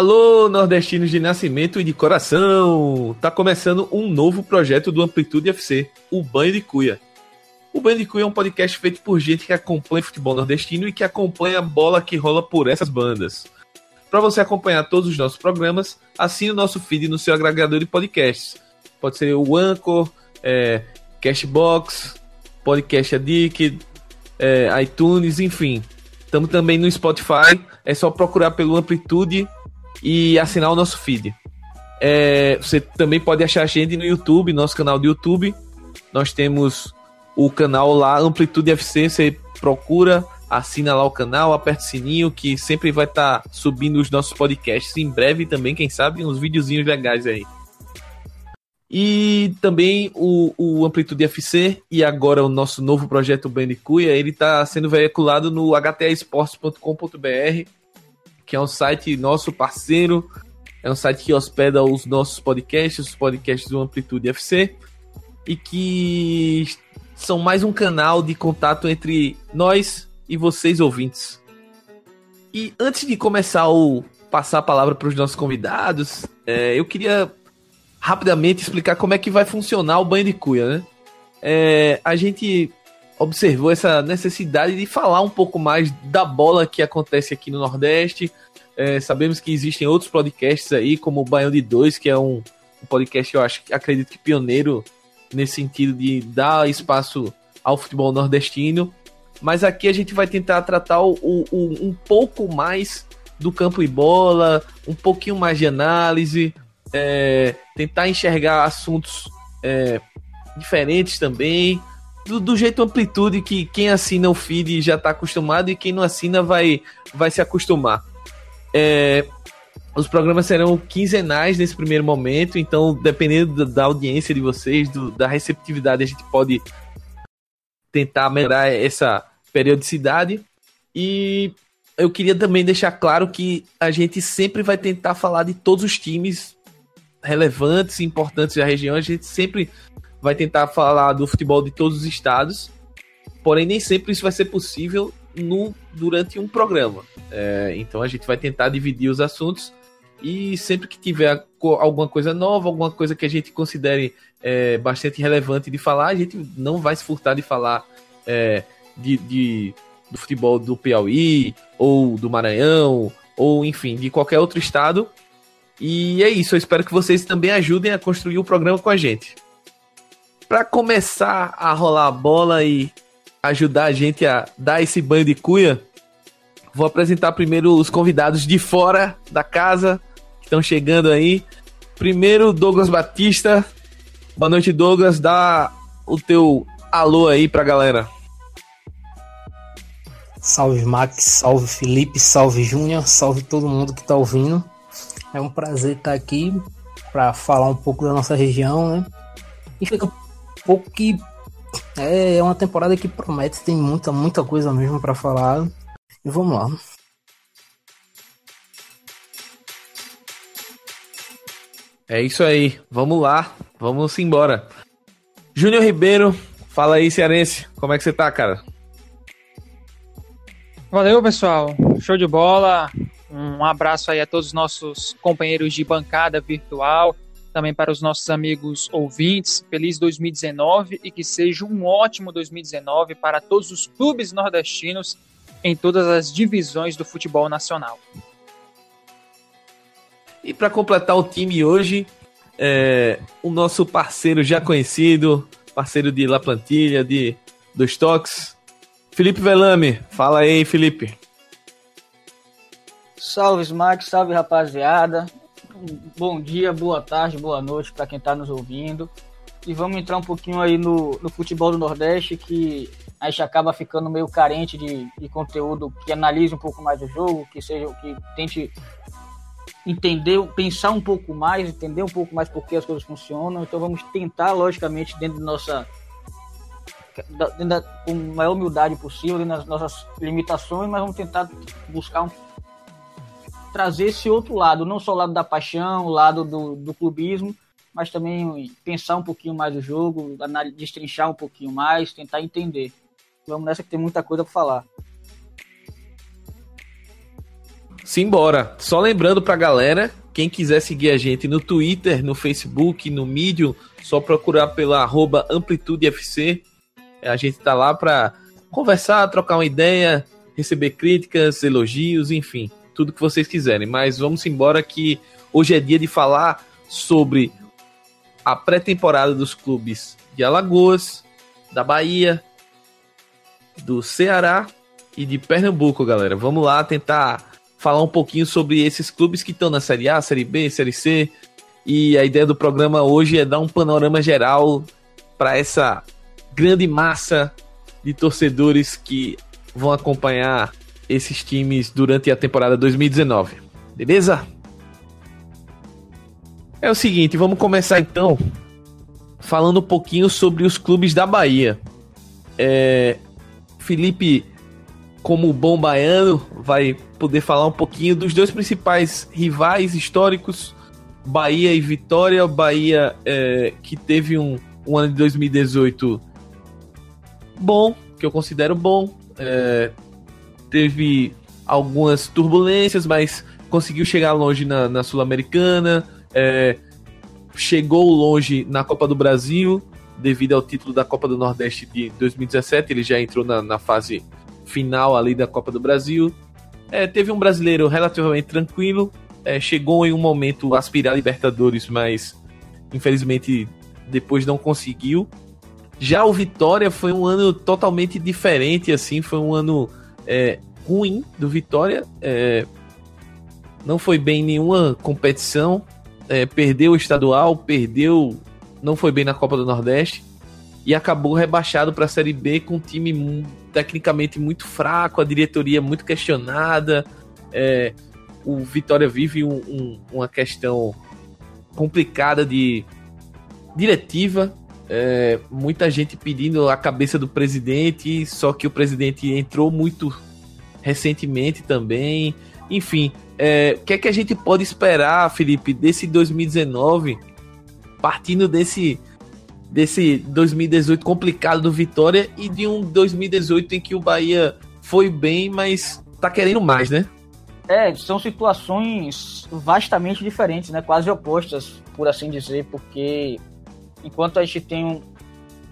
Alô, nordestinos de nascimento e de coração! Tá começando um novo projeto do Amplitude FC, o Banho de Cuia. O Banho de Cuia é um podcast feito por gente que acompanha futebol nordestino e que acompanha a bola que rola por essas bandas. Para você acompanhar todos os nossos programas, assine o nosso feed no seu agregador de podcasts. Pode ser o Anchor, é, Cashbox, Podcast Addict, é, iTunes, enfim. Estamos também no Spotify. É só procurar pelo Amplitude e assinar o nosso feed. É, você também pode achar a gente no YouTube, nosso canal do YouTube. Nós temos o canal lá, Amplitude FC. Você procura, assina lá o canal, aperta o sininho que sempre vai estar tá subindo os nossos podcasts. Em breve também, quem sabe, uns videozinhos legais aí. E também o, o Amplitude FC e agora o nosso novo projeto Bandicuia, ele está sendo veiculado no htaesportes.com.br que é um site nosso parceiro, é um site que hospeda os nossos podcasts, os podcasts do Amplitude FC, e que são mais um canal de contato entre nós e vocês ouvintes. E antes de começar o passar a palavra para os nossos convidados, é, eu queria rapidamente explicar como é que vai funcionar o banho de cuia, né? É, a gente observou essa necessidade de falar um pouco mais da bola que acontece aqui no Nordeste. É, sabemos que existem outros podcasts aí, como o Baião de Dois, que é um, um podcast, eu acho, acredito que pioneiro nesse sentido de dar espaço ao futebol nordestino. Mas aqui a gente vai tentar tratar o, o, um pouco mais do campo e bola, um pouquinho mais de análise, é, tentar enxergar assuntos é, diferentes também, do, jeito amplitude que quem assina o feed já está acostumado e quem não assina vai, vai se acostumar. É, os programas serão quinzenais nesse primeiro momento, então dependendo da, audiência de vocês, do, da receptividade, a gente pode tentar melhorar essa periodicidade. E eu queria também deixar claro que a gente sempre vai tentar falar de todos os times relevantes e importantes da região. A gente sempre vai tentar falar do futebol de todos os estados, porém nem sempre isso vai ser possível no, durante um programa. É, então a gente vai tentar dividir os assuntos e sempre que tiver alguma coisa nova, alguma coisa que a gente considere é, bastante relevante de falar, a gente não vai se furtar de falar é, de, de, do futebol do Piauí ou do Maranhão ou enfim de qualquer outro estado. E é isso. Eu espero que vocês também ajudem a construir o programa com a gente para começar a rolar a bola e ajudar a gente a dar esse banho de cuia, vou apresentar primeiro os convidados de fora da casa que estão chegando aí. Primeiro, Douglas Batista. Boa noite, Douglas. Dá o teu alô aí pra galera. Salve Max, salve Felipe, salve Júnior, salve todo mundo que tá ouvindo. É um prazer estar aqui para falar um pouco da nossa região, né? E fica pouco que é, é uma temporada que promete, tem muita, muita coisa mesmo para falar. E vamos lá. É isso aí, vamos lá, vamos embora. Júnior Ribeiro, fala aí, cearense, como é que você tá, cara? Valeu, pessoal, show de bola. Um abraço aí a todos os nossos companheiros de bancada virtual também para os nossos amigos ouvintes. Feliz 2019 e que seja um ótimo 2019 para todos os clubes nordestinos em todas as divisões do futebol nacional. E para completar o time hoje, é, o nosso parceiro já conhecido, parceiro de La Plantilha, de dos Toques, Felipe Velame. Fala aí, Felipe. Salve, Smack, salve rapaziada bom dia, boa tarde, boa noite para quem está nos ouvindo. E vamos entrar um pouquinho aí no, no futebol do Nordeste, que a gente acaba ficando meio carente de, de conteúdo que analise um pouco mais o jogo, que seja que tente entender, pensar um pouco mais, entender um pouco mais por que as coisas funcionam. Então vamos tentar, logicamente, dentro da nossa dentro da, com a maior humildade possível, das nossas limitações, mas vamos tentar buscar um, trazer esse outro lado, não só o lado da paixão, o lado do, do clubismo, mas também pensar um pouquinho mais o jogo, destrinchar um pouquinho mais, tentar entender. Vamos nessa que tem muita coisa para falar. Simbora. Só lembrando pra galera, quem quiser seguir a gente no Twitter, no Facebook, no Medium, só procurar pela AmplitudeFC. A gente tá lá pra conversar, trocar uma ideia, receber críticas, elogios, enfim, tudo que vocês quiserem. Mas vamos embora que hoje é dia de falar sobre a pré-temporada dos clubes de Alagoas, da Bahia, do Ceará e de Pernambuco, galera. Vamos lá tentar falar um pouquinho sobre esses clubes que estão na Série A, Série B, Série C. E a ideia do programa hoje é dar um panorama geral para essa grande massa de torcedores que vão acompanhar esses times durante a temporada 2019. Beleza? É o seguinte, vamos começar então falando um pouquinho sobre os clubes da Bahia. É, Felipe, como bom baiano, vai poder falar um pouquinho dos dois principais rivais históricos, Bahia e Vitória. Bahia é, que teve um, um ano de 2018 bom, que eu considero bom. É, teve algumas turbulências, mas conseguiu chegar longe na, na Sul-Americana. É, chegou longe na Copa do Brasil, devido ao título da Copa do Nordeste de 2017. Ele já entrou na, na fase final ali da Copa do Brasil. É, teve um brasileiro relativamente tranquilo. É, chegou em um momento a aspirar a Libertadores, mas infelizmente depois não conseguiu. Já o Vitória foi um ano totalmente diferente, assim, foi um ano é, ruim do Vitória. É, não foi bem em nenhuma competição. É, perdeu o estadual, perdeu. Não foi bem na Copa do Nordeste. E acabou rebaixado para a Série B com um time tecnicamente muito fraco, a diretoria muito questionada. É, o Vitória vive um, um, uma questão complicada de diretiva é, muita gente pedindo a cabeça do presidente, só que o presidente entrou muito recentemente também. Enfim, é, o que é que a gente pode esperar, Felipe, desse 2019, partindo desse, desse 2018 complicado do Vitória e de um 2018 em que o Bahia foi bem, mas tá querendo mais, né? É, são situações vastamente diferentes, né? Quase opostas, por assim dizer, porque enquanto a gente tem um,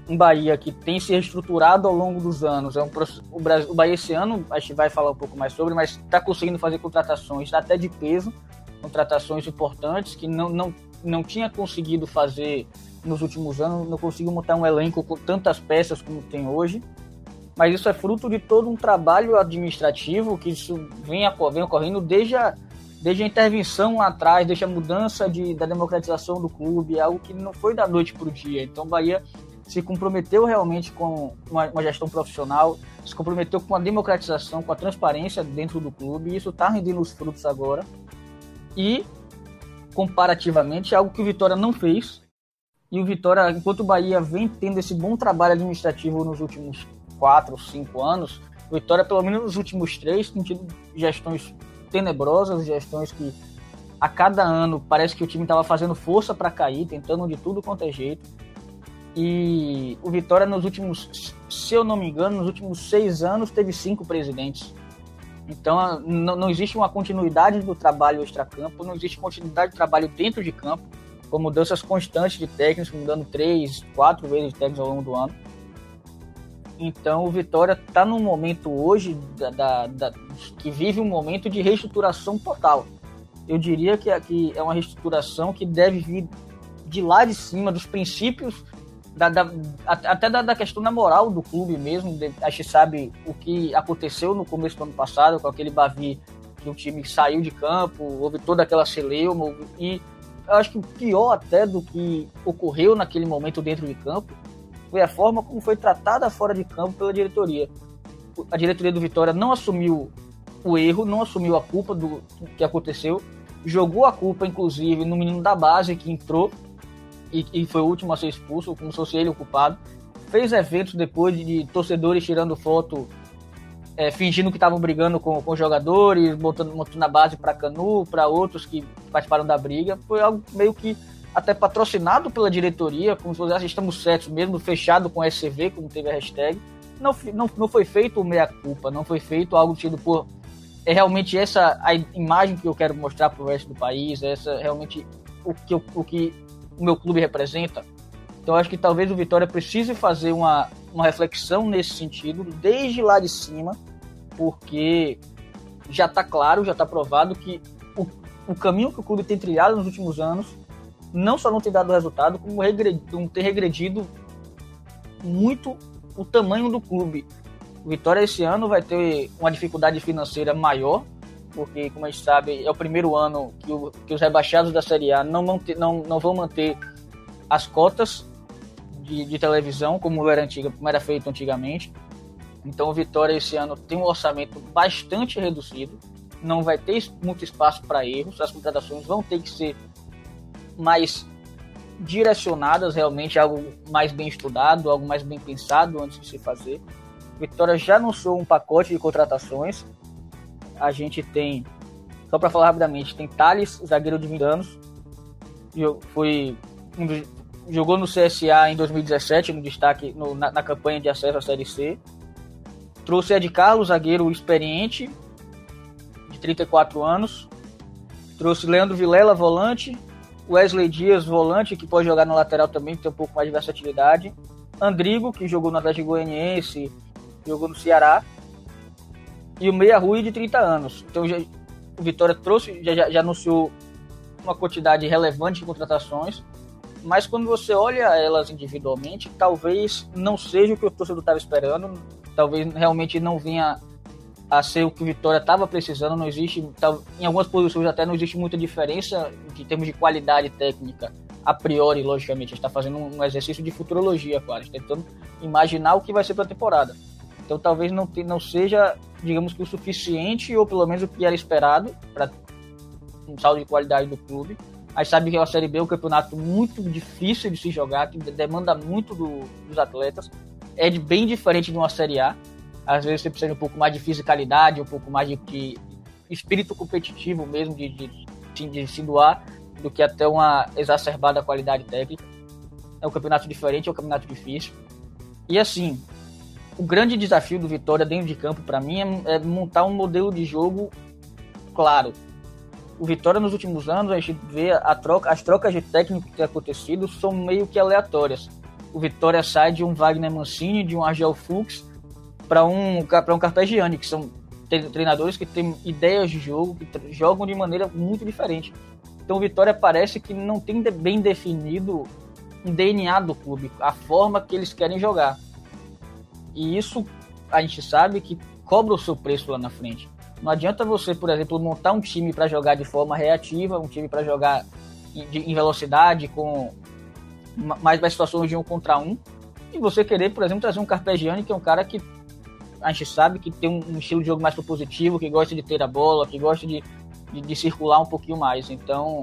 um Bahia que tem se reestruturado ao longo dos anos, é um, o, Brasil, o Bahia esse ano, a gente vai falar um pouco mais sobre, mas está conseguindo fazer contratações até de peso, contratações importantes que não, não, não tinha conseguido fazer nos últimos anos, não conseguiu montar um elenco com tantas peças como tem hoje, mas isso é fruto de todo um trabalho administrativo que isso vem, vem ocorrendo desde a desde a intervenção lá atrás, desde a mudança de, da democratização do clube, é algo que não foi da noite para o dia. Então, o Bahia se comprometeu realmente com uma, uma, gestão profissional, se comprometeu com a democratização, com a transparência dentro do clube, e isso está rendendo os frutos agora. E, comparativamente, é algo que o Vitória não fez. E o Vitória, enquanto o Bahia vem tendo esse bom trabalho administrativo nos últimos quatro, cinco anos, o Vitória, pelo menos nos últimos três, tem tido gestões tenebrosas, gestões que a cada ano parece que o time estava fazendo força para cair, tentando de tudo quanto é jeito. E o Vitória, nos últimos, se eu não me engano, nos últimos seis anos teve cinco presidentes. Então não, existe uma continuidade do trabalho extra-campo, não existe continuidade do trabalho dentro de campo, com mudanças constantes de técnicos, mudando três, quatro vezes de técnicos ao longo do ano. Então o Vitória está num momento hoje da, da, da, que vive um momento de reestruturação total. Eu diria que aqui é uma reestruturação que deve vir de lá de cima, dos princípios, da, da, até da, da, questão da moral do clube mesmo. A gente sabe o que aconteceu no começo do ano passado com aquele Bavi que o time saiu de campo, houve toda aquela celeuma e eu acho que o pior até do que ocorreu naquele momento dentro de campo foi a forma como foi tratada fora de campo pela diretoria. A diretoria do Vitória não assumiu o erro, não assumiu a culpa do que aconteceu, jogou a culpa, inclusive, no menino da base que entrou e, e foi o último a ser expulso, como se fosse ele o culpado. Fez eventos depois de, torcedores tirando foto, é, fingindo que estavam brigando com, com jogadores, botando, montando a base para Canu, para outros que participaram da briga. Foi algo meio que até patrocinado pela diretoria, como se fosse, estamos certos mesmo, fechado com SCV, como teve a hashtag. Não, não, não foi feito o meia-culpa, não foi feito algo tido por é realmente essa a imagem que eu quero mostrar para o resto do país, é essa realmente o que, eu, o que o meu clube representa. Então acho que talvez o Vitória precise fazer uma, uma reflexão nesse sentido, desde lá de cima, porque já está claro, já está provado que o, o caminho que o clube tem trilhado nos últimos anos não só não tem dado resultado, como regredido, tem regredido muito o tamanho do clube. O Vitória esse ano vai ter uma dificuldade financeira maior, porque, como a gente sabe, é o primeiro ano que, o, que os rebaixados da Série A não, manter, não, não vão manter as cotas de, de, televisão, como era, antiga, como era feito antigamente. Então, o Vitória esse ano tem um orçamento bastante reduzido, não vai ter muito espaço para erros, as contratações vão ter que ser mais direcionadas realmente, algo mais bem estudado, algo mais bem pensado antes de se fazer. Vitória já anunciou um pacote de contratações. A gente tem, só para falar rapidamente, tem Thales, zagueiro de 20 anos, foi jogou no CSA em 2017, no destaque no, na, na, campanha de acesso à Série C. Trouxe Ed Carlos, zagueiro experiente, de 34 anos. Trouxe Leandro Vilela, volante, Wesley Dias, volante, que pode jogar no lateral também, tem um pouco mais de versatilidade. Andrigo, que jogou no Atlético Goianiense, jogou no Ceará. E o Meia Rui, de 30 anos. Então já, o Vitória trouxe, já, já anunciou uma quantidade relevante de contratações. Mas quando você olha elas individualmente, talvez não seja o que o torcedor estava esperando. Talvez realmente não vinha a ser o que o Vitória estava precisando. Não existe, em algumas posições até não existe muita diferença em termos de qualidade técnica. A priori, logicamente, a gente está fazendo um exercício de futurologia, está tentando imaginar o que vai ser para a temporada. Então talvez não, te, não seja, digamos que o suficiente, ou pelo menos o que era esperado para um saldo de qualidade do clube. A gente sabe que a Série B é um campeonato muito difícil de se jogar, que demanda muito do, dos atletas. É de, bem diferente de uma Série A às vezes você precisa de um pouco mais de fisicalidade, um pouco mais de, de espírito competitivo mesmo, de, de, de se doar, do que até uma exacerbada qualidade técnica. É um campeonato diferente, é um campeonato difícil. E assim, o grande desafio do Vitória dentro de campo, para mim, é, é, montar um modelo de jogo claro. O Vitória nos últimos anos, a gente vê a troca, as trocas de técnico que têm acontecido são meio que aleatórias. O Vitória sai de um Wagner Mancini, de um Argel Fux, para um, pra um Carpegiani, que são treinadores que têm ideias de jogo, que jogam de maneira muito diferente. Então Vitória parece que não tem bem definido um DNA do clube, a forma que eles querem jogar. E isso a gente sabe que cobra o seu preço lá na frente. Não adianta você, por exemplo, montar um time para jogar de forma reativa, um time para jogar em, velocidade, com mais, mais situações de um contra um, e você querer, por exemplo, trazer um Carpegiani, que é um cara que a gente sabe que tem um estilo de jogo mais propositivo, que gosta de ter a bola, que gosta de, de, de circular um pouquinho mais. Então,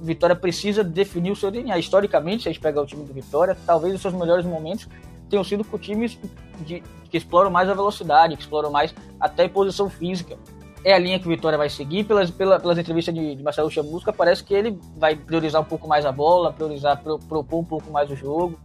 Vitória precisa definir o seu DNA. Historicamente, se a gente pegar o time do Vitória, talvez os seus melhores momentos tenham sido com times de, que exploram mais a velocidade, que exploram mais até a posição física. É a linha que o Vitória vai seguir. Pelas, pelas, pelas entrevistas de, de Marcelo Chamusca, parece que ele vai priorizar um pouco mais a bola, priorizar, pro, propor um pouco mais o jogo.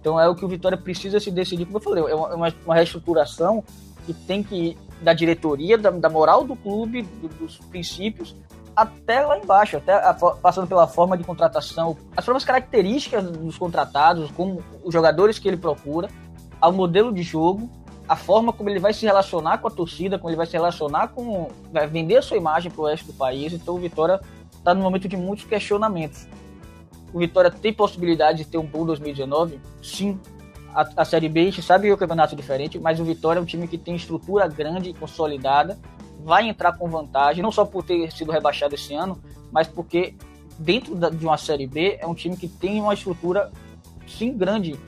Então é o que o Vitória precisa se decidir, como eu falei, é uma, é uma reestruturação que tem que ir da diretoria, da, da moral do clube, do, dos princípios, até lá embaixo, até a, passando pela forma de contratação, as próprias características dos contratados, como os jogadores que ele procura, ao modelo de jogo, a forma como ele vai se relacionar com a torcida, como ele vai se relacionar com. vai vender a sua imagem para o resto do país. Então o Vitória está num momento de muitos questionamentos. O Vitória tem possibilidade de ter um bom 2019? Sim. A, a Série B, a gente sabe que é um campeonato diferente, mas o Vitória é um time que tem estrutura grande e consolidada, vai entrar com vantagem, não só por ter sido rebaixado esse ano, mas porque dentro da, de uma Série B é um time que tem uma estrutura, sim, grande,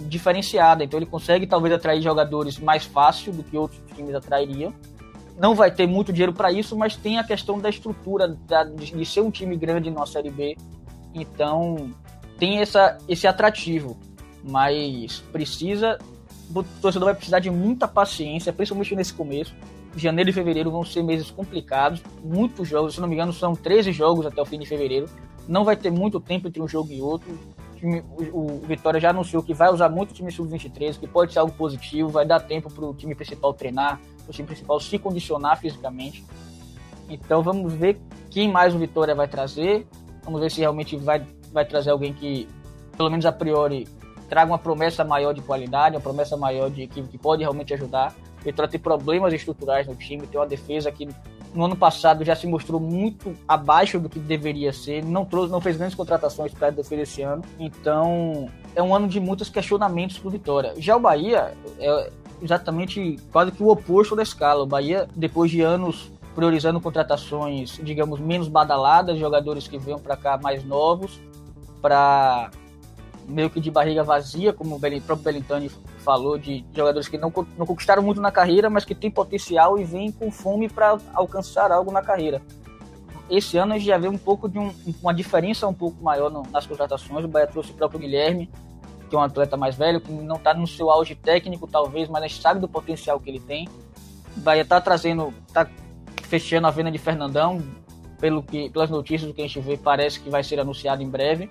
diferenciada. Então ele consegue talvez atrair jogadores mais fácil do que outros times atrairiam. Não vai ter muito dinheiro para isso, mas tem a questão da estrutura, da, de, de ser um time grande numa Série B então, tem essa, esse atrativo, mas precisa. O torcedor vai precisar de muita paciência, principalmente nesse começo. Janeiro e fevereiro vão ser meses complicados, muitos jogos, se não me engano, são 13 jogos até o fim de fevereiro. Não vai ter muito tempo entre um jogo e outro. o, Vitória já anunciou que vai usar muito o time sub-23, que pode ser algo positivo, vai dar tempo para o time principal treinar, o time principal se condicionar fisicamente. Então vamos ver quem mais o Vitória vai trazer. Vamos ver se realmente vai, vai trazer alguém que, pelo menos a priori, traga uma promessa maior de qualidade, uma promessa maior de que, que pode realmente ajudar. Vitória tem problemas estruturais no time, tem uma defesa que no ano passado já se mostrou muito abaixo do que deveria ser, não trouxe, não fez grandes contratações para a defesa esse ano. Então, é um ano de muitos questionamentos para Vitória. Já o Bahia é exatamente quase que o oposto da escala. O Bahia, depois de anos priorizando contratações, digamos, menos badaladas, jogadores que venham para cá mais novos, para meio que de barriga vazia, como o próprio Belintani falou, de jogadores que não, não conquistaram muito na carreira, mas que têm potencial e vêm com fome para alcançar algo na carreira. Esse ano a gente já vê um pouco de um, uma diferença um pouco maior no, nas contratações. O Bahia trouxe o próprio Guilherme, que é um atleta mais velho, que não está no seu auge técnico, talvez, mas a gente sabe do potencial que ele tem. O Bahia está trazendo, está fechando a venda de Fernandão, pelo que, pelas notícias que a gente vê, parece que vai ser anunciado em breve.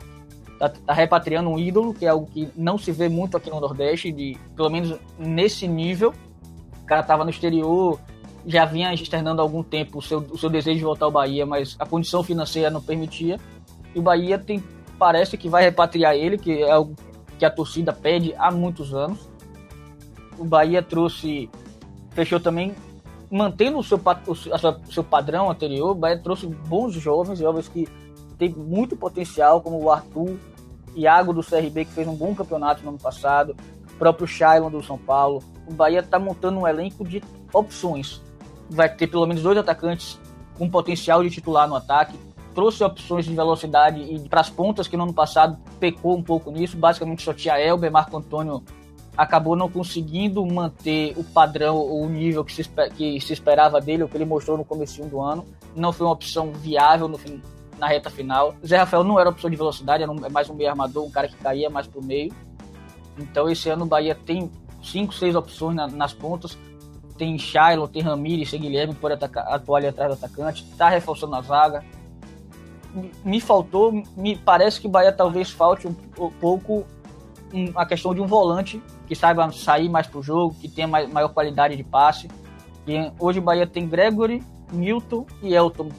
Tá, tá, repatriando um ídolo, que é algo que não se vê muito aqui no Nordeste, de, pelo menos nesse nível. O cara estava no exterior, já vinha externando há algum tempo o seu, o seu desejo de voltar ao Bahia, mas a condição financeira não permitia. E o Bahia tem, parece que vai repatriar ele, que é algo que a torcida pede há muitos anos. O Bahia trouxe, fechou também mantendo o seu, o seu padrão anterior, o Bahia trouxe bons jovens, jovens que têm muito potencial, como o Arthur, Iago do CRB, que fez um bom campeonato no ano passado, o próprio Shailon do São Paulo. O Bahia está montando um elenco de opções. Vai ter pelo menos dois atacantes com potencial de titular no ataque. Trouxe opções de velocidade e para as pontas, que no ano passado pecou um pouco nisso. Basicamente só tinha Elber, Marco Antônio acabou não conseguindo manter o padrão o nível que se, que se esperava dele, o que ele mostrou no começo do ano. Não foi uma opção viável no fim, na reta final. Zé Rafael não era opção de velocidade, era é mais um meio armador, um cara que caía mais pro meio. Então esse ano o Bahia tem cinco, seis opções na, nas pontas. Tem Shiloh, tem Ramires, tem Guilherme pode atacar, atuar ali atrás do atacante. Tá reforçando a zaga. Me, faltou, me parece que o Bahia talvez falte um, um pouco um, a questão de um volante que saiba sair mais pro jogo, que tenha mais, maior qualidade de passe. E hoje o Bahia tem Gregory, Milton e Elton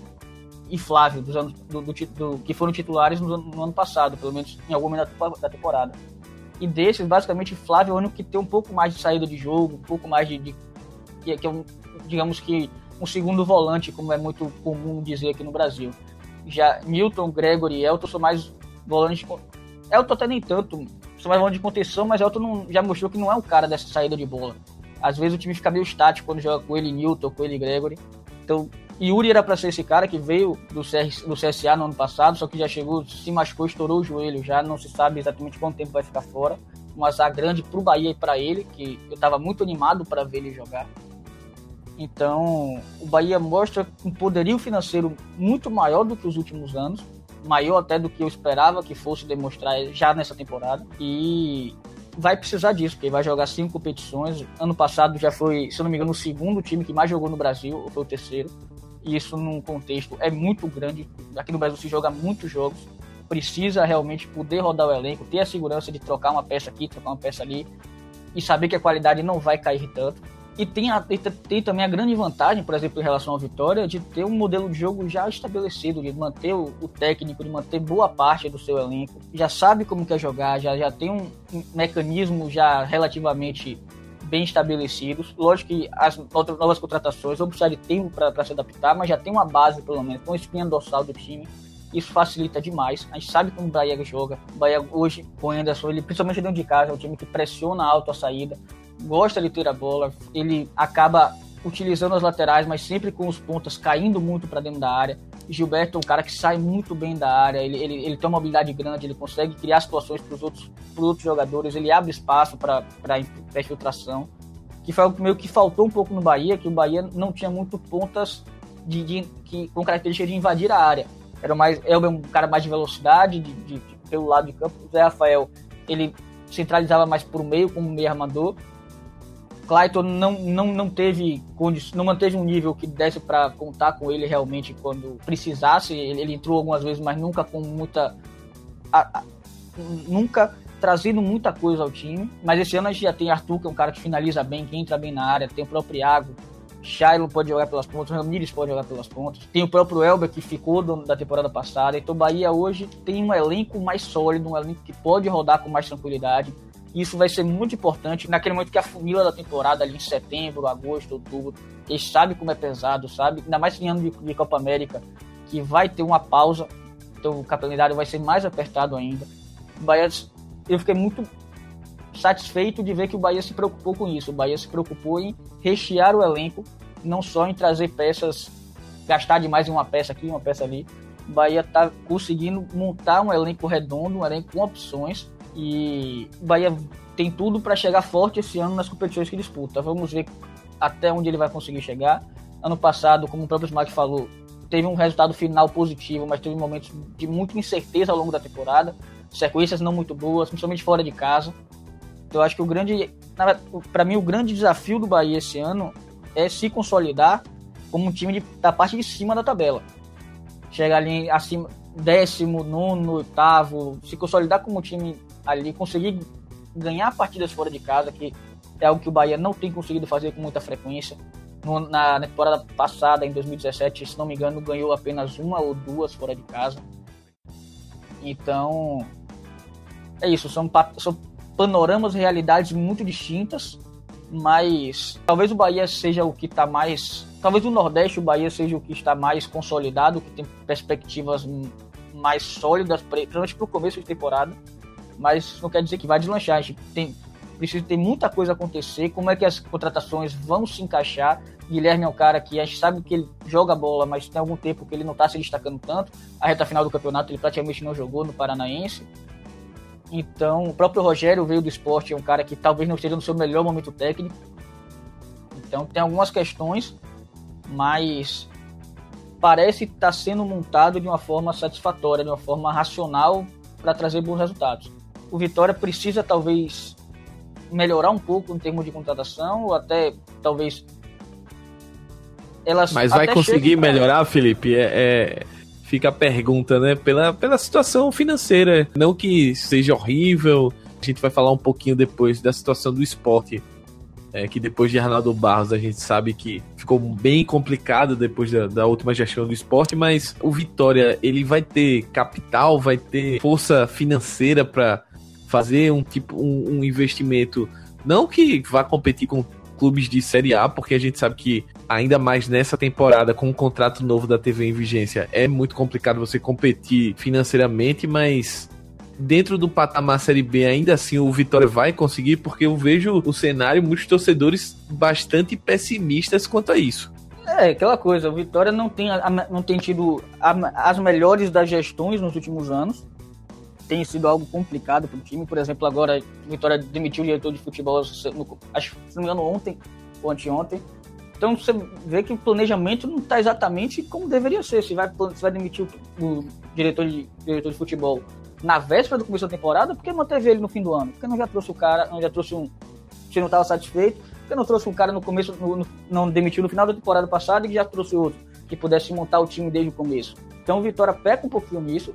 e Flávio, dos anos, do, do, do que foram titulares no, no, ano passado, pelo menos em algum momento da temporada. E desses, basicamente, Flávio é o único que tem um pouco mais de saída de jogo, um pouco mais de. de que, que é um, digamos que um segundo volante, como é muito comum dizer aqui no Brasil. Já Milton, Gregory e Elton são mais volantes. Elton até nem tanto, são mais volantes de contenção, mas Elton não, já mostrou que não é um cara dessa saída de bola. Às vezes o time fica meio estático quando joga com ele Newton, com ele Gregory. Então, Yuri era para ser esse cara que veio do, CR, do CSA no ano passado, só que já chegou, se machucou, estourou o joelho, já não se sabe exatamente quanto tempo vai ficar fora. Um azar grande pro Bahia e para ele, que eu estava muito animado para ver ele jogar. Então, o Bahia mostra um poderio financeiro muito maior do que os últimos anos, maior até do que eu esperava que fosse demonstrar já nessa temporada. E vai precisar disso, porque vai jogar cinco competições. Ano passado já foi, se não me engano, o segundo time que mais jogou no Brasil, ou foi o terceiro. E isso num contexto é muito grande. Aqui no Brasil se joga muitos jogos. Precisa realmente poder rodar o elenco, ter a segurança de trocar uma peça aqui, trocar uma peça ali, e saber que a qualidade não vai cair tanto. E tem, a, tem, também a grande vantagem, por exemplo, em relação à Vitória, de ter um modelo de jogo já estabelecido, de manter o, o técnico, de manter boa parte do seu elenco, já sabe como quer jogar, já, já tem um, um mecanismo já relativamente bem estabelecidos. Lógico que as outras novas contratações vão precisar de tempo para se adaptar, mas já tem uma base, pelo menos, uma espinha dorsal do time. Isso facilita demais. A gente sabe como o Bahia joga. O Bahia hoje, com o Anderson, ele, principalmente dentro de casa, é um time que pressiona alto a saída gosta de ter a bola, ele acaba utilizando as laterais, mas sempre com os pontas caindo muito para dentro da área. Gilberto é um cara que sai muito bem da área, ele, ele, ele tem uma habilidade grande, ele consegue criar situações para os outros, outros jogadores, ele abre espaço para infiltração, que foi algo meio que faltou um pouco no Bahia, que o Bahia não tinha muito pontas de, de que, com característica de invadir a área. Era mais, é um cara mais de velocidade, de, de, de pelo lado de campo. O Zé Rafael, ele centralizava mais por meio, como meio armador, Clayton não, não, não teve não manteve um nível que desse para contar com ele realmente quando precisasse. Ele, ele, entrou algumas vezes, mas nunca com muita a, a, nunca trazido muita coisa ao time, mas esse ano a gente já tem Arthur, que é um cara que finaliza bem, que entra bem na área, tem o próprio Iago, Shiloh pode jogar pelas pontas, Ramires pode jogar pelas pontas, tem o próprio Elber que ficou do, da temporada passada, então o Bahia hoje tem um elenco mais sólido, um elenco que pode rodar com mais tranquilidade, isso vai ser muito importante naquele momento que a funila da temporada ali em setembro, agosto, outubro, eles sabem como é pesado, sabe? Ainda mais em ano de, de Copa América, que vai ter uma pausa, então o calendário vai ser mais apertado ainda. O Bahia, eu fiquei muito satisfeito de ver que o Bahia se preocupou com isso. O Bahia se preocupou em rechear o elenco, não só em trazer peças, gastar demais em uma peça aqui, uma peça ali. O Bahia está conseguindo montar um elenco redondo, um elenco com opções e o Bahia tem tudo para chegar forte esse ano nas competições que disputa. Vamos ver até onde ele vai conseguir chegar. Ano passado, como o próprio Smack falou, teve um resultado final positivo, mas teve momentos de muita incerteza ao longo da temporada, sequências não muito boas, principalmente fora de casa. Então, eu acho que o grande, para mim, o grande desafio do Bahia esse ano é se consolidar como um time de, da parte de cima da tabela. Chegar ali acima, décimo, nono, oitavo, se consolidar como um time ali, conseguir ganhar partidas fora de casa, que é algo que o Bahia não tem conseguido fazer com muita frequência. No, na, temporada passada, em 2017, se não me engano, ganhou apenas uma ou duas fora de casa. Então, é isso, são, são panoramas, realidades muito distintas, mas talvez o Bahia seja o que está mais. Talvez o Nordeste, o Bahia seja o que está mais consolidado, que tem perspectivas mais sólidas, principalmente para o começo de temporada mas não quer dizer que vai deslanchar. A gente tem, precisa ter muita coisa acontecer, como é que as contratações vão se encaixar. Guilherme é um cara que a gente sabe que ele joga bola, mas tem algum tempo que ele não está se destacando tanto. A reta final do campeonato ele praticamente não jogou no Paranaense. Então, o próprio Rogério veio do esporte, é um cara que talvez não esteja no seu melhor momento técnico. Então, tem algumas questões, mas parece estar tá sendo montado de uma forma satisfatória, de uma forma racional para trazer bons resultados o Vitória precisa talvez melhorar um pouco em termos de contratação, ou até talvez elas Mas vai conseguir melhorar, Felipe? É, é, fica a pergunta, né? Pela, pela situação financeira. Não que seja horrível. A gente vai falar um pouquinho depois da situação do esporte. É, que depois de Arnaldo Barros a gente sabe que ficou bem complicado depois da, da, última gestão do esporte, mas o Vitória ele vai ter capital, vai ter força financeira para fazer um tipo um, um investimento não que vá competir com clubes de Série A, porque a gente sabe que ainda mais nessa temporada com o um contrato novo da TV em vigência é muito complicado você competir financeiramente, mas dentro do patamar Série B ainda assim o Vitória vai conseguir, porque eu vejo o cenário muitos torcedores bastante pessimistas quanto a isso. É, aquela coisa, o Vitória não tem, não tem tido as melhores das gestões nos últimos anos tem sido algo complicado para o time. Por exemplo, agora a Vitória demitiu o diretor de futebol, no, acho, se não me engano, ontem ou anteontem. Então você vê que o planejamento não está exatamente como deveria ser. Se vai, se vai demitir o, o diretor, de, diretor de futebol na véspera do começo da temporada, por que manteve ele no fim do ano? Por que não já trouxe o cara, não já trouxe um. Se não estava satisfeito, por que não trouxe um cara no começo, no, no, não demitiu no final da temporada passada e já trouxe outro, que pudesse montar o time desde o começo? Então o Vitória peca um pouquinho nisso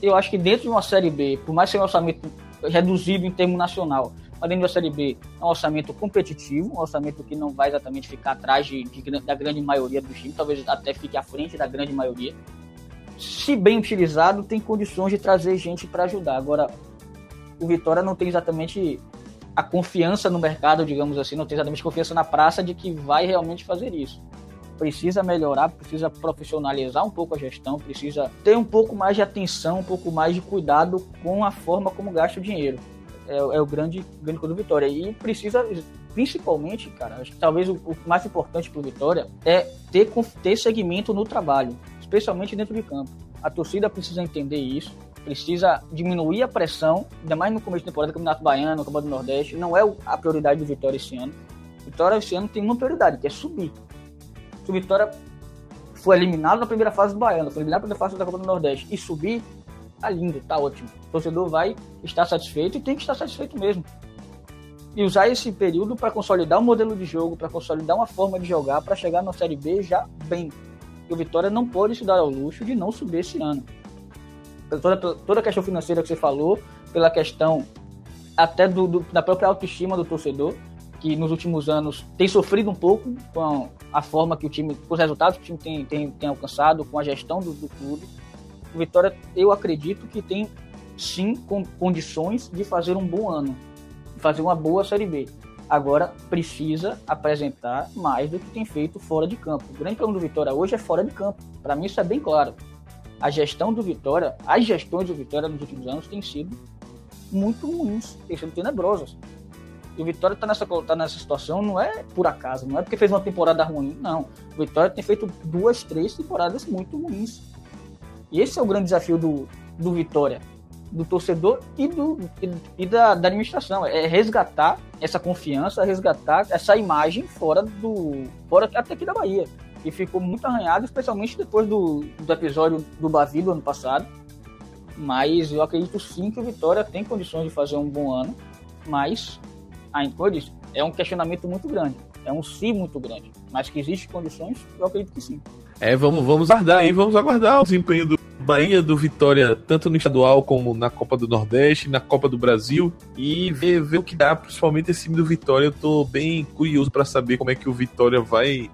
eu acho que dentro de uma Série B, por mais que seja um orçamento reduzido em termo nacional, mas dentro da Série B é um orçamento competitivo, um orçamento que não vai exatamente ficar atrás de, de, da grande maioria dos times, talvez até fique à frente da grande maioria. Se bem utilizado, tem condições de trazer gente para ajudar. Agora, o Vitória não tem exatamente a confiança no mercado, digamos assim, não tem exatamente confiança na praça de que vai realmente fazer isso precisa melhorar, precisa profissionalizar um pouco a gestão, precisa ter um pouco mais de atenção, um pouco mais de cuidado com a forma como gasta o dinheiro. É, é o grande, grande do Vitória. E precisa, principalmente, cara, acho que talvez o, o mais importante para o Vitória é ter, ter segmento no trabalho, especialmente dentro de campo. A torcida precisa entender isso, precisa diminuir a pressão, ainda mais no começo da temporada, Campeonato Baiano, Campeonato do Nordeste, não é a prioridade do Vitória esse ano. Vitória esse ano tem uma prioridade, que é subir o Vitória foi eliminado na primeira fase do Baiano, foi eliminado na primeira fase da Copa do Nordeste e subir, tá lindo, tá ótimo. O torcedor vai estar satisfeito e tem que estar satisfeito mesmo. E usar esse período para consolidar um modelo de jogo, para consolidar uma forma de jogar, para chegar na Série B já bem. E o Vitória não pode se dar ao luxo de não subir esse ano. Toda, toda a questão financeira que você falou, pela questão até do, do, da própria autoestima do torcedor, que nos últimos anos tem sofrido um pouco com a forma que o time, com os resultados que o time tem, tem, tem alcançado, com a gestão do, do clube. O Vitória, eu acredito que tem sim com condições de fazer um bom ano, fazer uma boa Série B. Agora precisa apresentar mais do que tem feito fora de campo. O grande problema do Vitória hoje é fora de campo. Para mim isso é bem claro. A gestão do Vitória, as gestões do Vitória nos últimos anos têm sido muito ruins, têm sido tenebrosas. E o Vitória está nessa, tá nessa situação não é por acaso, não é porque fez uma temporada ruim, não. O Vitória tem feito duas, três temporadas muito ruins. E esse é o grande desafio do, do Vitória, do torcedor e, do, e, e da, da, administração. É resgatar essa confiança, resgatar essa imagem fora do. fora até aqui da Bahia. Que ficou muito arranhado, especialmente depois do, do episódio do Bavi do ano passado. Mas eu acredito sim que o Vitória tem condições de fazer um bom ano, mas como eu disse, é um questionamento muito grande. É um sim muito grande. Mas que existem condições, eu acredito que sim. É, vamos, vamos aguardar aí, vamos aguardar o desempenho do Bahia, do Vitória, tanto no estadual como na Copa do Nordeste, na Copa do Brasil, e ver, ver o que dá, principalmente esse time do Vitória. Eu tô bem curioso para saber como é que o Vitória vai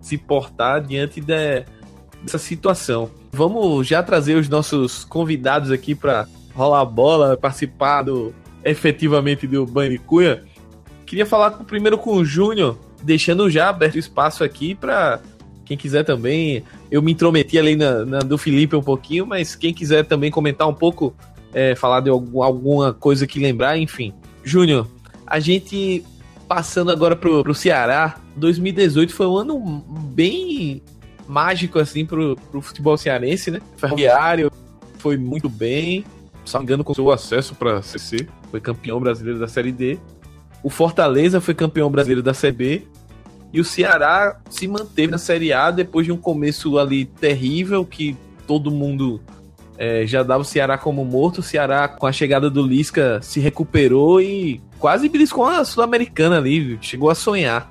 se portar diante de, dessa situação. Vamos já trazer os nossos convidados aqui para rolar a bola, participar do, efetivamente do Bandicoot. Queria falar primeiro com o Júnior, deixando já aberto espaço aqui para quem quiser também. Eu me intrometi ali na, na, do Felipe um pouquinho, mas quem quiser também comentar um pouco, é, falar de algum, alguma coisa que lembrar, enfim. Júnior, a gente passando agora pro, pro Ceará, 2018 foi um ano bem mágico assim pro, pro futebol cearense, né? Ferroviário foi muito bem, se não me engano, conseguiu acesso para CC, foi campeão brasileiro da Série D. O Fortaleza foi campeão brasileiro da CB. E o Ceará se manteve na Série A depois de um começo ali terrível, que todo mundo é, já dava o Ceará como morto. O Ceará, com a chegada do Lisca, se recuperou e quase beliscou a Sul-Americana ali, chegou a sonhar.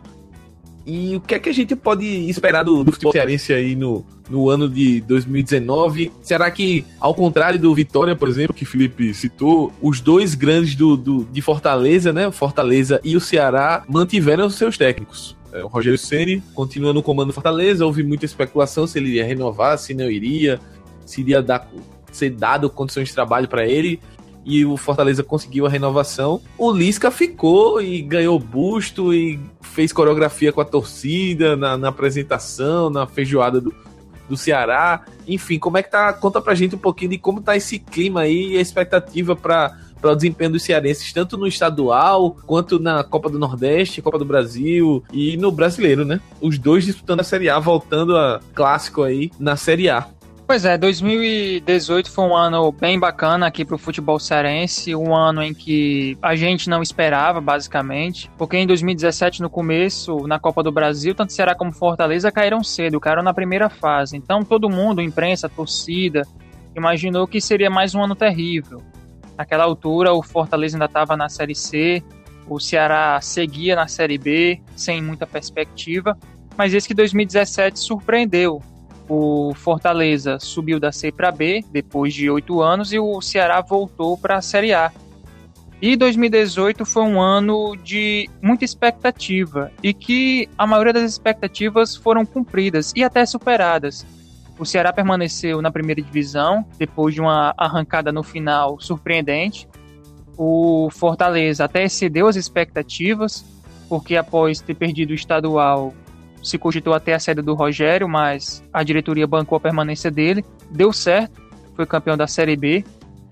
E o que é que a gente pode esperar do, do futebol cearense aí no, no ano de 2019? Será que, ao contrário do Vitória, por exemplo, que Felipe citou, os dois grandes do, do de Fortaleza, né? Fortaleza e o Ceará mantiveram os seus técnicos. É, o Rogério Ceni continua no comando do Fortaleza. Houve muita especulação se ele iria renovar, se não iria, se iria dar, ser dado condições de trabalho para ele e o Fortaleza conseguiu a renovação. O Lisca ficou e ganhou busto e fez coreografia com a torcida na, na apresentação, na feijoada do, do Ceará. Enfim, como é que tá? Conta pra gente um pouquinho de como tá esse clima aí e a expectativa para para o desempenho dos cearenses, tanto no estadual, quanto na Copa do Nordeste, Copa do Brasil e no brasileiro, né? Os dois disputando a Série A, voltando a clássico aí na Série A. Pois é, 2018 foi um ano bem bacana aqui para o futebol cearense, um ano em que a gente não esperava, basicamente, porque em 2017, no começo, na Copa do Brasil, tanto Ceará como Fortaleza caíram cedo, caíram na primeira fase. Então todo mundo, imprensa, torcida, imaginou que seria mais um ano terrível. Naquela altura, o Fortaleza ainda estava na Série C, o Ceará seguia na Série B, sem muita perspectiva, mas esse que 2017 surpreendeu o Fortaleza subiu da C para B depois de oito anos e o Ceará voltou para a Série A. E 2018 foi um ano de muita expectativa e que a maioria das expectativas foram cumpridas e até superadas. O Ceará permaneceu na primeira divisão depois de uma arrancada no final surpreendente. O Fortaleza até excedeu as expectativas, porque após ter perdido o estadual se cogitou até a saída do Rogério, mas a diretoria bancou a permanência dele. Deu certo, foi campeão da Série B.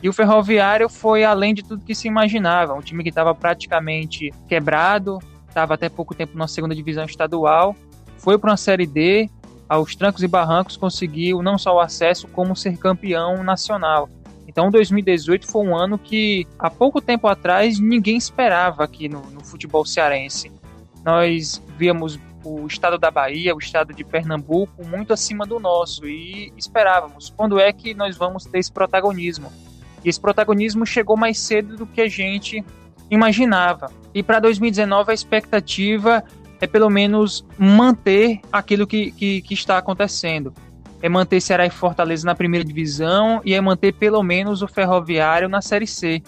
E o Ferroviário foi além de tudo que se imaginava. Um time que estava praticamente quebrado, estava até pouco tempo na segunda divisão estadual, foi para uma Série D, aos trancos e barrancos conseguiu não só o acesso, como ser campeão nacional. Então 2018 foi um ano que há pouco tempo atrás ninguém esperava aqui no, no futebol cearense. Nós víamos o estado da Bahia, o estado de Pernambuco, muito acima do nosso e esperávamos quando é que nós vamos ter esse protagonismo. E esse protagonismo chegou mais cedo do que a gente imaginava. E para 2019 a expectativa é pelo menos manter aquilo que, que, que, está acontecendo. É manter Ceará e Fortaleza na primeira divisão e é manter pelo menos o Ferroviário na Série C.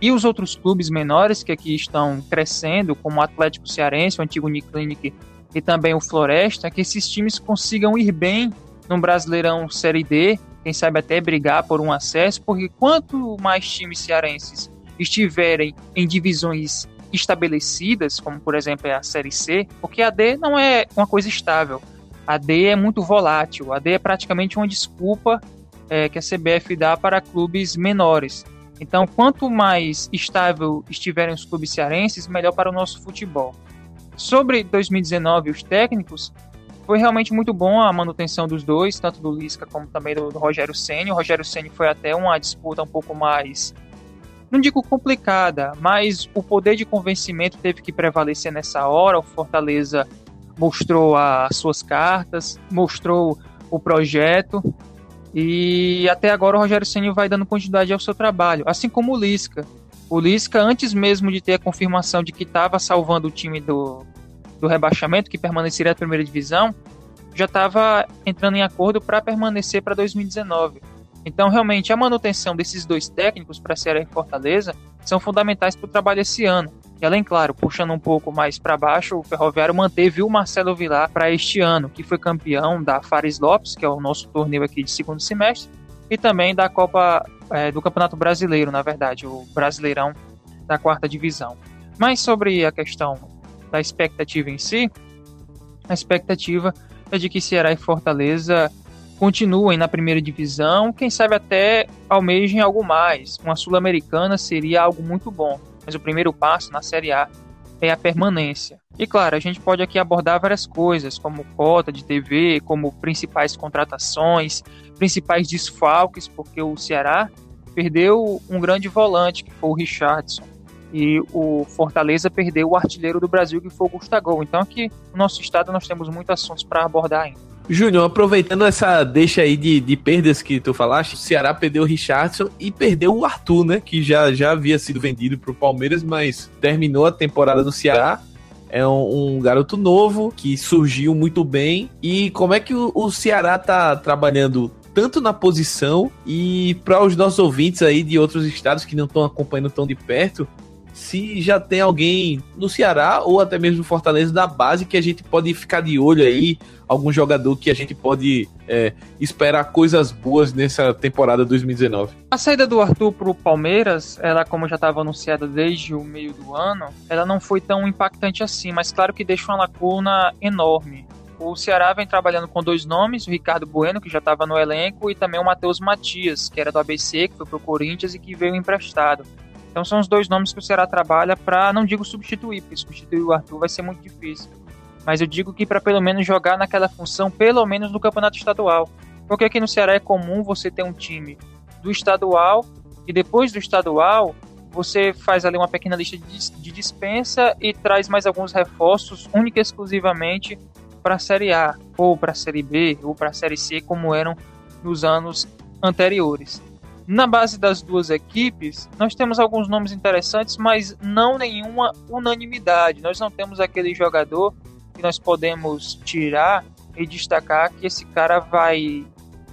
E os outros clubes menores que aqui estão crescendo, como o Atlético Cearense, o antigo Uniclinic e também o Floresta, que esses times consigam ir bem no Brasileirão Série D, quem sabe até brigar por um acesso, porque quanto mais times cearenses estiverem em divisões estabelecidas, como por exemplo é a Série C, porque a D não é uma coisa estável. A D é muito volátil. A D é praticamente uma desculpa é, que a CBF dá para clubes menores. Então, quanto mais estável estiverem os clubes cearenses, melhor para o nosso futebol. Sobre 2019 os técnicos, foi realmente muito bom a manutenção dos dois, tanto do Lisca como também do, Rogério Ceni. O Rogério Ceni foi até uma disputa um pouco mais, não digo complicada, mas o poder de convencimento teve que prevalecer nessa hora. O Fortaleza mostrou as suas cartas, mostrou o projeto e até agora o Rogério Ceni vai dando continuidade ao seu trabalho, assim como o Lisca. O Lisca, antes mesmo de ter a confirmação de que estava salvando o time do, do rebaixamento, que permaneceria na primeira divisão, já estava entrando em acordo para permanecer para 2019. Então, realmente, a manutenção desses dois técnicos para Ceará e Fortaleza são fundamentais para o trabalho esse ano. E além, claro, puxando um pouco mais para baixo, o Ferroviário manteve o Marcelo Vilar para este ano, que foi campeão da Fares Lopes, que é o nosso torneio aqui de segundo semestre, e também da Copa é, do Campeonato Brasileiro, na verdade, o Brasileirão da quarta divisão. Mas sobre a questão da expectativa em si, a expectativa é de que Ceará e Fortaleza continuem na primeira divisão, quem sabe até almejem algo mais. Uma Sul-Americana seria algo muito bom mas o primeiro passo na Série A é a permanência. E claro, a gente pode aqui abordar várias coisas, como cota de TV, como principais contratações, principais desfalques, porque o Ceará perdeu um grande volante, que foi o Richardson, e o Fortaleza perdeu o artilheiro do Brasil, que foi o Gustavo. Então aqui no nosso estado nós temos muitos assuntos para abordar ainda. Júnior, aproveitando essa deixa aí de, de perdas que tu falaste, o Ceará perdeu o Richardson e perdeu o Arthur, né? Que já, já havia sido vendido pro Palmeiras, mas terminou a temporada no Ceará. É um, um garoto novo que surgiu muito bem. E como é que o, o Ceará tá trabalhando tanto na posição e para os nossos ouvintes aí de outros estados que não estão acompanhando tão de perto, se já tem alguém no Ceará ou até mesmo no Fortaleza da base que a gente pode ficar de olho aí, algum jogador que a gente pode é, esperar coisas boas nessa temporada 2019. A saída do Arthur para o Palmeiras, ela como já estava anunciada desde o meio do ano, ela não foi tão impactante assim, mas claro que deixa uma lacuna enorme. O Ceará vem trabalhando com dois nomes, o Ricardo Bueno, que já estava no elenco, e também o Matheus Matias, que era do ABC, que foi para o Corinthians e que veio emprestado. Então são os dois nomes que o Ceará trabalha para, não digo substituir, porque substituir o Arthur vai ser muito difícil. Mas eu digo que para pelo menos jogar naquela função, pelo menos no campeonato estadual. Porque aqui no Ceará é comum você ter um time do estadual e depois do estadual você faz ali uma pequena lista de dispensa e traz mais alguns reforços única e exclusivamente para a Série A, ou para a Série B, ou para a Série C, como eram nos anos anteriores. Na base das duas equipes, nós temos alguns nomes interessantes, mas não nenhuma unanimidade. Nós não temos aquele jogador que nós podemos tirar e destacar que esse cara vai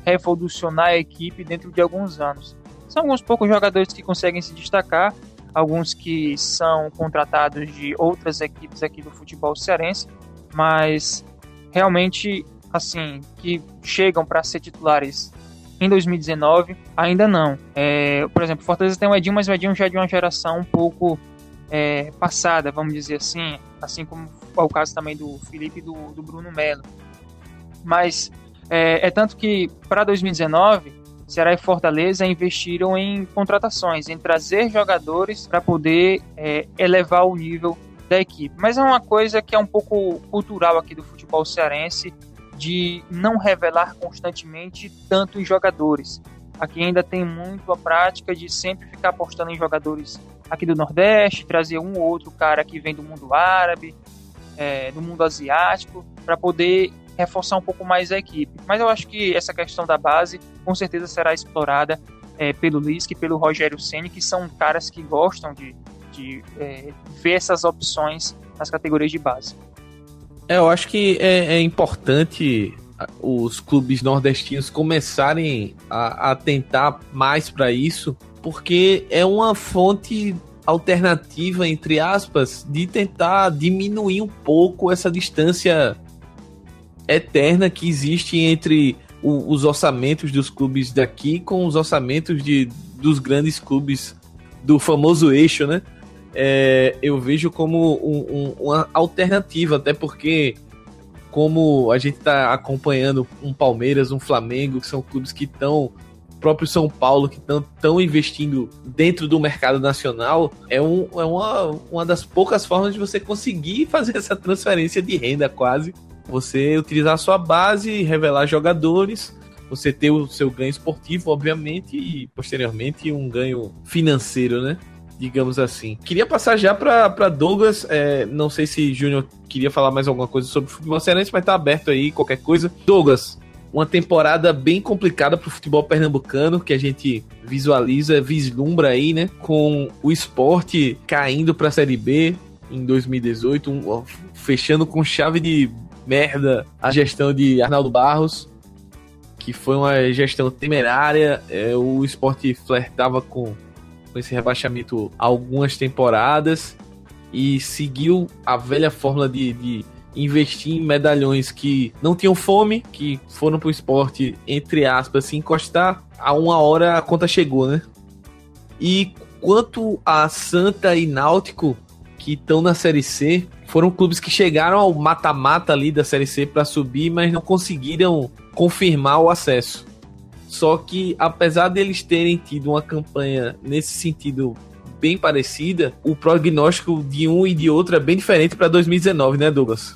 revolucionar a equipe dentro de alguns anos. São alguns poucos jogadores que conseguem se destacar, alguns que são contratados de outras equipes aqui do futebol cearense, mas realmente assim que chegam para ser titulares em 2019, ainda não. É, por exemplo, Fortaleza tem o Edinho, mas o Edinho já é de uma geração um pouco é, passada, vamos dizer assim, assim como é o caso também do Felipe e do, do Bruno Melo. Mas é, é tanto que para 2019, Ceará e Fortaleza investiram em contratações, em trazer jogadores para poder é, elevar o nível da equipe. Mas é uma coisa que é um pouco cultural aqui do futebol cearense de não revelar constantemente tanto jogadores. Aqui ainda tem muito a prática de sempre ficar apostando em jogadores aqui do Nordeste, trazer um ou outro cara que vem do mundo árabe, é, do mundo asiático, para poder reforçar um pouco mais a equipe. Mas eu acho que essa questão da base com certeza será explorada é, pelo Lisca e pelo Rogério Ceni, que são caras que gostam de, de é, ver essas opções nas categorias de base. É, eu acho que é, é importante os clubes nordestinos começarem a, a tentar mais para isso, porque é uma fonte alternativa, entre aspas, de tentar diminuir um pouco essa distância eterna que existe entre o, os orçamentos dos clubes daqui com os orçamentos de, dos grandes clubes do famoso eixo, né? É, eu vejo como um, um, uma alternativa, até porque como a gente está acompanhando um Palmeiras, um Flamengo, que são clubes que estão próprio São Paulo, que estão investindo dentro do mercado nacional, é, um, é uma, uma das poucas formas de você conseguir fazer essa transferência de renda quase. Você utilizar a sua base, revelar jogadores, você ter o seu ganho esportivo, obviamente, e posteriormente um ganho financeiro, né? digamos assim. Queria passar já para Douglas, é, não sei se Júnior queria falar mais alguma coisa sobre o futebol cearense, mas tá aberto aí, qualquer coisa. Douglas, uma temporada bem complicada para o futebol pernambucano, que a gente visualiza, vislumbra aí, né? Com o esporte caindo para a Série B em 2018, um, fechando com chave de merda a gestão de Arnaldo Barros, que foi uma gestão temerária. É, o esporte flertava com com esse rebaixamento algumas temporadas e seguiu a velha fórmula de, de investir em medalhões que não tinham fome, que foram pro esporte, entre aspas, se encostar, a uma hora a conta chegou, né? E quanto a Santa e Náutico, que estão na Série C, foram clubes que chegaram ao mata-mata ali da Série C para subir, mas não conseguiram confirmar o acesso. Só que, apesar deles terem tido uma campanha nesse sentido bem parecida, o prognóstico de um e de outro é bem diferente para 2019, né, Douglas?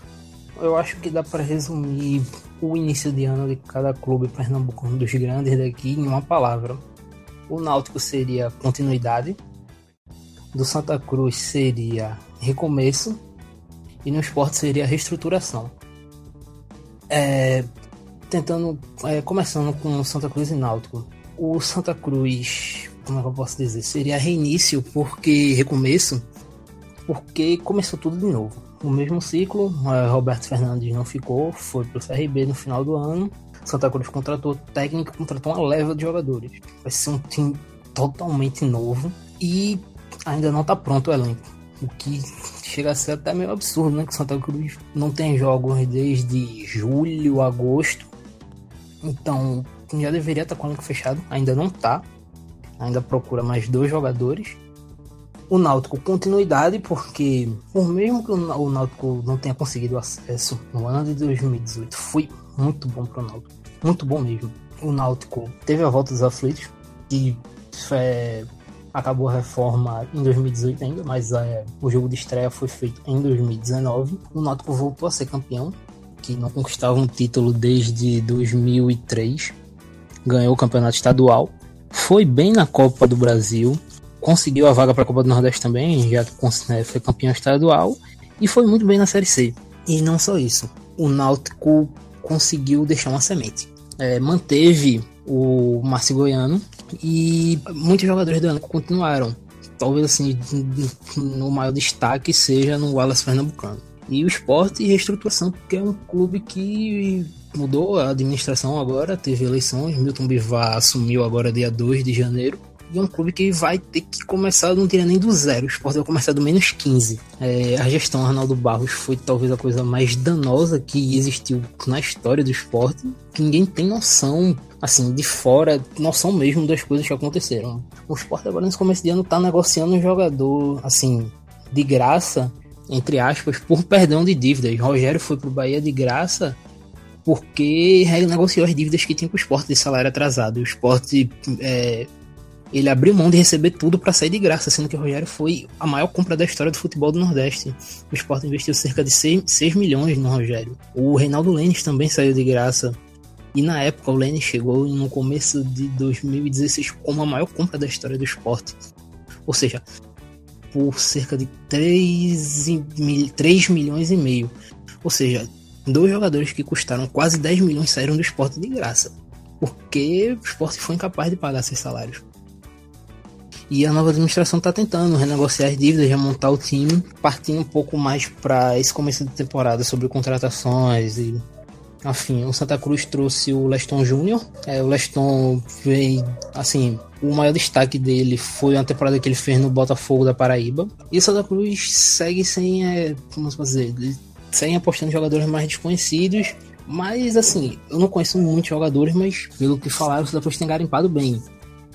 Eu acho que dá para resumir o início de ano de cada clube pernambucano dos grandes daqui em uma palavra. O Náutico seria continuidade, do Santa Cruz seria recomeço e no esporte seria reestruturação. É, tentando, é, começando com Santa Cruz e Náutico. O Santa Cruz, como é eu posso dizer? Seria reinício, porque recomeço, porque começou tudo de novo. O mesmo ciclo, é, Roberto Fernandes não ficou, foi pro CRB no final do ano. Santa Cruz contratou técnico, contratou uma leva de jogadores. Vai ser um time totalmente novo e ainda não tá pronto o elenco. O que chega a ser até meio absurdo, né? Que Santa Cruz não tem jogos desde julho, agosto. Então, já deveria estar com o elenco fechado, ainda não está. Ainda procura mais dois jogadores. O Náutico continuidade, porque por mesmo que o Náutico não tenha conseguido acesso no ano de 2018, foi muito bom para o Náutico. Muito bom mesmo. O Náutico teve a volta dos aflitos, e é, acabou a reforma em 2018 ainda, mas é, o jogo de estreia foi feito em 2019. O Náutico voltou a ser campeão que não conquistava um título desde 2003. Ganhou o campeonato estadual. Foi bem na Copa do Brasil. Conseguiu a vaga para a Copa do Nordeste também, já né, foi campeão estadual. E foi muito bem na Série C. E não só isso. O Náutico conseguiu deixar uma semente. É, manteve o Márcio Goiano e muitos jogadores do elenco continuaram. Talvez assim, no maior destaque seja no Wallace Pernambucano. E o esporte e reestruturação, porque é um clube que mudou a administração agora, teve eleições, Milton Bivar assumiu agora dia 2 de janeiro. E é um clube que vai ter que começar, não diria nem do zero, o esporte vai começar do menos 15. É, a gestão Arnaldo Barros foi talvez a coisa mais danosa que existiu na história do esporte. Que ninguém tem noção, assim, de fora, noção mesmo das coisas que aconteceram. O esporte agora nesse começo de ano tá negociando um jogador, assim, de graça entre aspas, por perdão de dívidas. Rogério foi pro Bahia de graça porque ele negociou as dívidas que tinha com o esporte de salário atrasado. O esporte é, ele abriu mão de receber tudo para sair de graça, sendo que o Rogério foi a maior compra da história do futebol do Nordeste. O esporte investiu cerca de 6, 6 milhões no Rogério. O Reinaldo Lênis também saiu de graça. E na época o Lênis chegou no começo de 2016 como a maior compra da história do esporte. Ou seja, por cerca de 3, 3 milhões e meio. Ou seja, dois jogadores que custaram quase 10 milhões saíram do esporte de graça. Porque o esporte foi incapaz de pagar seus salários. E a nova administração está tentando renegociar as dívidas, remontar o time, partindo um pouco mais para esse começo de temporada sobre contratações e enfim, o Santa Cruz trouxe o Leston Júnior. É, o Leston veio, assim, o maior destaque dele foi a temporada que ele fez no Botafogo da Paraíba. E o Santa Cruz segue sem, é, como se dizer, sem apostando em jogadores mais desconhecidos. Mas assim, eu não conheço muitos jogadores, mas pelo que falaram, o Santa Cruz tem garimpado bem.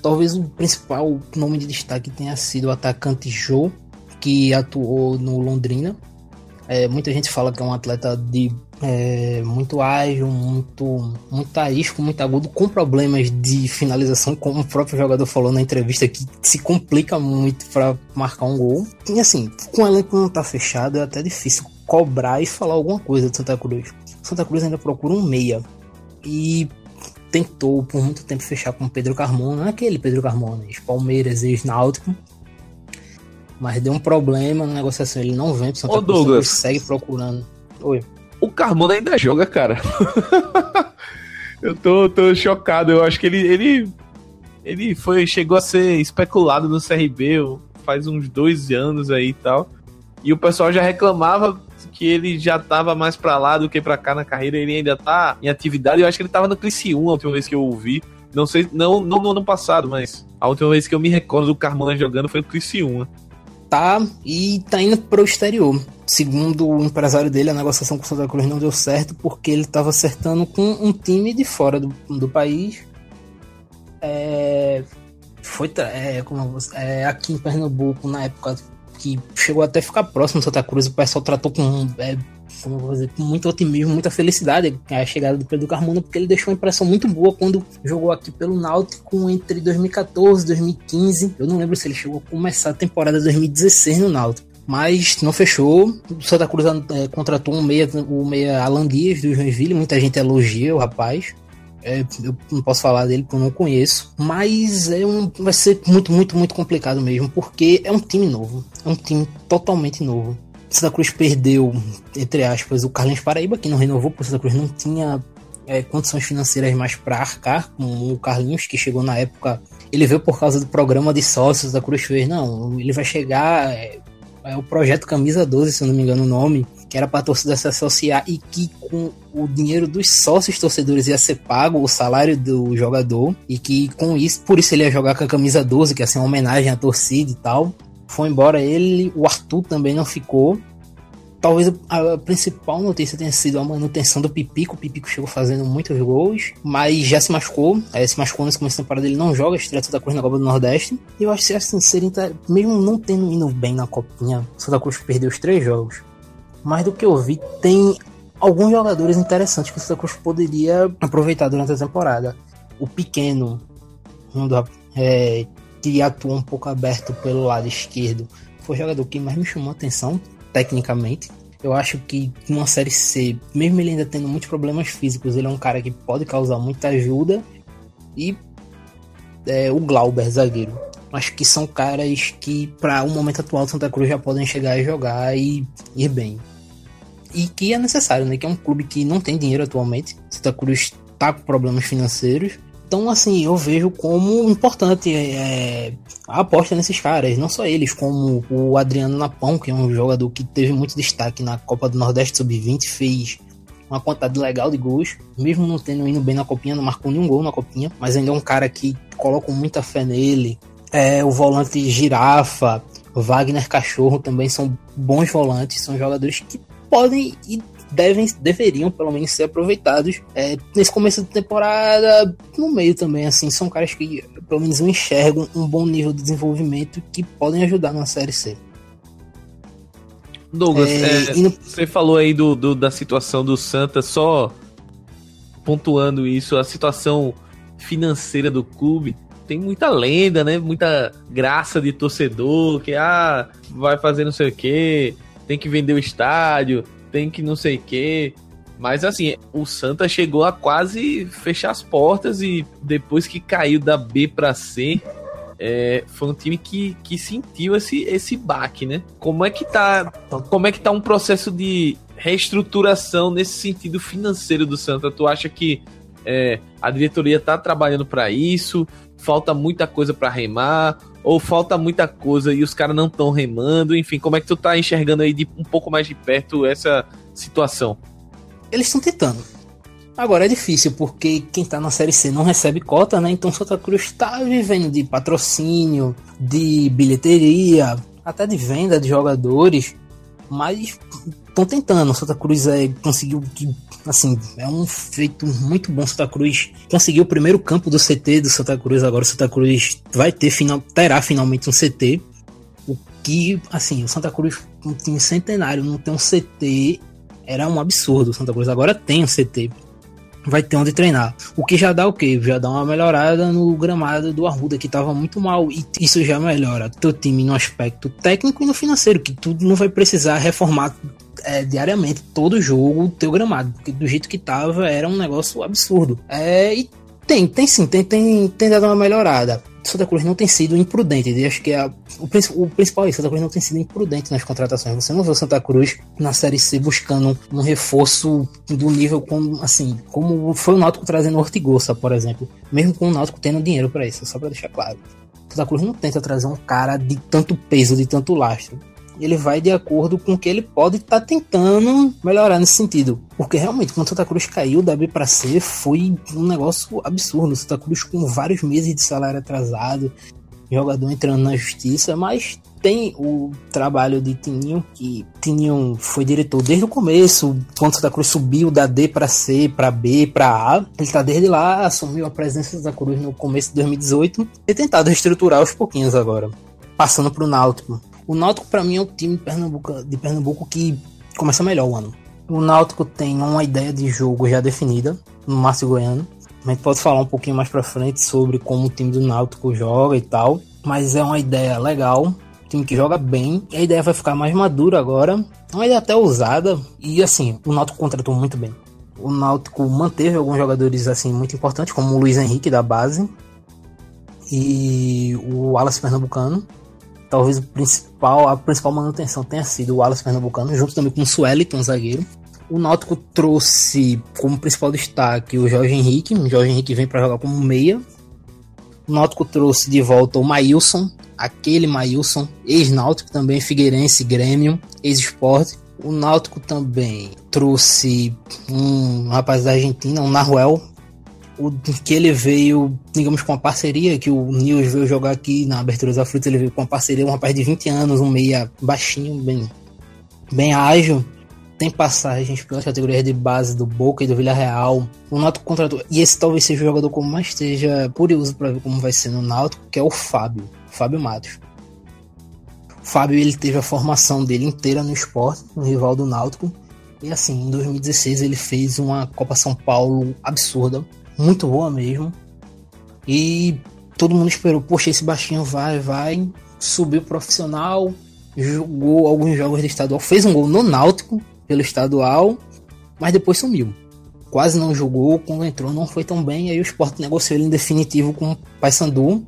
Talvez o principal nome de destaque tenha sido o atacante Joe, que atuou no Londrina. É, muita gente fala que é um atleta de é, muito ágil, muito, muito arisco, muito agudo, com problemas de finalização, como o próprio jogador falou na entrevista, que se complica muito para marcar um gol. E assim, com o elenco não tá fechado, é até difícil cobrar e falar alguma coisa de Santa Cruz. Santa Cruz ainda procura um meia. E tentou por muito tempo fechar com Pedro Carmona, aquele Pedro Carmona, Palmeiras e Náutico. Mas deu um problema na negociação, ele não vem pro Santa Ô, Cruz, Douglas. segue procurando. Oi. O Carmona ainda joga, cara. eu tô, tô chocado. Eu acho que ele, ele, ele foi, chegou a ser especulado no CRB faz uns dois anos aí e tal. E o pessoal já reclamava que ele já tava mais pra lá do que pra cá na carreira. Ele ainda tá em atividade. Eu acho que ele tava no Criciúma a última vez que eu ouvi. Não sei, não, não no ano passado, mas a última vez que eu me recordo do Carmona jogando foi no Criciúma. Tá, e tá indo pro exterior. Segundo o empresário dele, a negociação com o Santa Cruz não deu certo porque ele tava acertando com um time de fora do, do país. É, foi é, como é, aqui em Pernambuco, na época que chegou até a ficar próximo do Santa Cruz, o pessoal tratou com, é, dizer, com muito otimismo, muita felicidade a chegada do Pedro Carmona, porque ele deixou uma impressão muito boa quando jogou aqui pelo Náutico entre 2014 e 2015. Eu não lembro se ele chegou a começar a temporada 2016 no Náutico. Mas não fechou. O Santa Cruz é, contratou um meia, o meia Alan Dias do Joinville. Muita gente elogia o rapaz. É, eu não posso falar dele porque eu não conheço. Mas é um, vai ser muito, muito, muito complicado mesmo. Porque é um time novo. É um time totalmente novo. Santa Cruz perdeu, entre aspas, o Carlinhos Paraíba, que não renovou, porque Santa Cruz não tinha é, condições financeiras mais para arcar com o Carlinhos, que chegou na época. Ele veio por causa do programa de sócios da Cruz fez. Não, ele vai chegar. É, é o projeto Camisa 12, se eu não me engano o nome, que era para a torcida se associar e que com o dinheiro dos sócios torcedores ia ser pago o salário do jogador e que com isso, por isso ele ia jogar com a camisa 12, que ia ser uma homenagem à torcida e tal. Foi embora ele, o Arthur também não ficou. Talvez a principal notícia tenha sido a manutenção do Pipico. O Pipico chegou fazendo muitos gols, mas já se machucou. É, se machucou nesse começo da temporada, ele não joga estreia da Cruz na Copa do Nordeste. E eu acho que assim, seria, mesmo não tendo indo bem na Copinha, Santa Cruz perdeu os três jogos. Mais do que eu vi, tem alguns jogadores interessantes que o Santa Cruz poderia aproveitar durante a temporada. O Pequeno, um é, que atua um pouco aberto pelo lado esquerdo, foi o jogador que mais me chamou a atenção tecnicamente. Eu acho que numa série C, mesmo ele ainda tendo muitos problemas físicos, ele é um cara que pode causar muita ajuda. E é, o Glauber, zagueiro. Acho que são caras que, para o momento atual do Santa Cruz, já podem chegar e jogar e ir bem. E que é necessário, né? Que é um clube que não tem dinheiro atualmente. Santa Cruz tá com problemas financeiros. Então, assim, eu vejo como importante é, a aposta nesses caras. Não só eles, como o Adriano Napão, que é um jogador que teve muito destaque na Copa do Nordeste Sub-20, fez uma quantidade legal de gols, mesmo não tendo indo bem na copinha, não marcou nenhum gol na copinha, mas ainda é um cara que coloca muita fé nele. É, o volante Girafa, Wagner Cachorro também são bons volantes, são jogadores que podem e devem, deveriam pelo menos ser aproveitados é, nesse começo de temporada, no meio também, assim, são caras que pelo menos enxergam um bom nível de desenvolvimento que podem ajudar na Série C. Douglas, É, é, no- você falou aí do, do- da situação do Santa, só pontuando isso, a situação financeira do clube tem muita lenda, né? Muita graça de torcedor que ah, vai fazer não sei o que, tem que vender o estádio, tem que não sei o que. Mas assim, o Santa chegou a quase fechar as portas e depois que caiu da B pra C, é, foi um time que, que sentiu esse, esse baque, né? Como é que tá como é que tá um processo de reestruturação nesse sentido financeiro do Santa? Tu acha que é, a diretoria tá trabalhando para isso? Falta muita coisa para remar? Ou falta muita coisa e os caras não estão remando? Enfim, como é que tu tá enxergando aí de um pouco mais de perto essa situação? Eles estão tentando. Agora é difícil, porque quem tá na Série C não recebe cota, né? Então Santa Cruz tá vivendo de patrocínio, de bilheteria, até de venda de jogadores, mas estão tentando. Santa Cruz é, conseguiu assim, é um feito muito bom Santa Cruz. Conseguiu o primeiro campo do CT do Santa Cruz, agora o Santa Cruz vai ter final, terá finalmente um CT. O que, assim, o Santa Cruz um time centenário não tem um CT era um absurdo. O Santa Cruz agora tem um CT vai ter onde treinar. O que já dá o quê? Já dá uma melhorada no gramado do Arruda, que estava muito mal. E isso já melhora teu time no aspecto técnico e no financeiro, que tu não vai precisar reformar é, diariamente todo jogo teu gramado, porque do jeito que tava era um negócio absurdo. É, e tem, tem sim, tem, tem, tem dado uma melhorada. Santa Cruz não tem sido imprudente. Eu acho que a, o, o, principal é isso, Santa Cruz não tem sido imprudente nas contratações. Você não vê o Santa Cruz na Série C buscando um reforço do nível como, assim, como foi o Náutico trazendo o Ortigosa, por exemplo. Mesmo com o Náutico tendo dinheiro para isso, só para deixar claro. Santa Cruz não tenta trazer um cara de tanto peso, de tanto lastro ele vai de acordo com o que ele pode estar tá tentando melhorar nesse sentido. Porque realmente, quando Santa Cruz caiu da B para C, foi um negócio absurdo. Santa Cruz com vários meses de salário atrasado, jogador entrando na justiça, mas tem o trabalho de Tininho, que Tininho foi diretor desde o começo, quando Santa Cruz subiu da D para C, para B, para A. Ele tá desde lá, assumiu a presença da Santa Cruz no começo de 2018 e tentado reestruturar aos pouquinhos agora, passando pro Náutico. O Náutico, para mim, é o time de Pernambuco, de Pernambuco que começa melhor o ano. O Náutico tem uma ideia de jogo já definida no Márcio Goiano. A gente pode falar um pouquinho mais pra frente sobre como o time do Náutico joga e tal. Mas é uma ideia legal. Time que joga bem. A ideia vai ficar mais madura agora. Uma ideia até ousada. E assim, o Náutico contratou muito bem. O Náutico manteve alguns jogadores assim muito importantes, como o Luiz Henrique da base e o Wallace Pernambucano talvez o principal, a principal manutenção tenha sido o Wallace Pernambucano, junto também com o Sueliton, zagueiro. O Náutico trouxe como principal destaque o Jorge Henrique. O Jorge Henrique vem para jogar como meia. O Náutico trouxe de volta o Maílson, aquele Maílson, ex-Náutico também, Figueirense, Grêmio, ex-Esporte. O Náutico também trouxe um rapaz da Argentina, um Naruel, o que ele veio, digamos, com uma parceria, que o Nils veio jogar aqui na abertura da fruta, ele veio com uma parceria, um rapaz de 20 anos, um meia baixinho, bem, bem ágil, tem passagens pelas categorias de base do Boca e do Villarreal. O Náutico contratou, e esse talvez seja o jogador como mais esteja curioso para ver como vai ser no Náutico, que é o Fábio, Fábio Matos. O Fábio, ele teve a formação dele inteira no esporte, no rival do Náutico, e assim, em 2016 ele fez uma Copa São Paulo absurda, muito boa mesmo. E todo mundo esperou, poxa, esse baixinho vai, vai. Subiu profissional, jogou alguns jogos de estadual, fez um gol no Náutico pelo estadual, mas depois sumiu. Quase não jogou, quando entrou não foi tão bem, aí o Sport negociou ele em definitivo com o Paysandu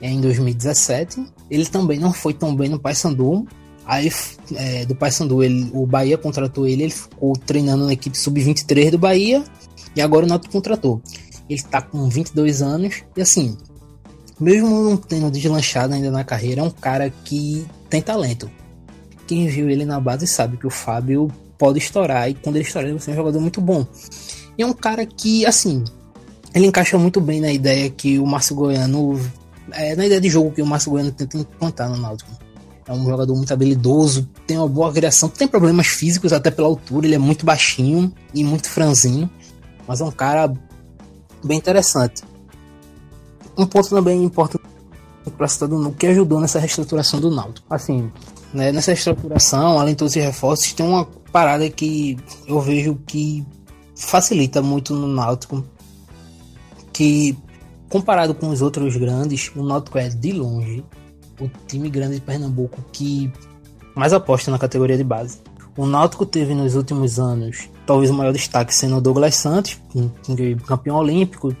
em 2017. Ele também não foi tão bem no Paysandu. Aí é, do Paysandu, o Bahia contratou ele, ele ficou treinando na equipe sub-23 do Bahia e agora o Náutico contratou. Ele tá com 22 anos e assim, mesmo não tendo deslanchado ainda na carreira, é um cara que tem talento. Quem viu ele na base sabe que o Fábio pode estourar e quando ele estourar ele vai ser um jogador muito bom. E é um cara que, assim, ele encaixa muito bem na ideia que o Márcio Goiano. É, na ideia de jogo que o Márcio Goiano tenta implantar no Náutico. É um jogador muito habilidoso, tem uma boa criação, tem problemas físicos até pela altura, ele é muito baixinho e muito franzinho, mas é um cara bem interessante. Um ponto também importante para citar do que ajudou nessa reestruturação do Náutico. Assim, né, nessa reestruturação, além de todos os reforços, tem uma parada que eu vejo que facilita muito no Náutico, que comparado com os outros grandes, o Náutico é de longe o time grande de Pernambuco que mais aposta na categoria de base. O Náutico teve nos últimos anos talvez o maior destaque sendo o Douglas Santos, campeão olímpico.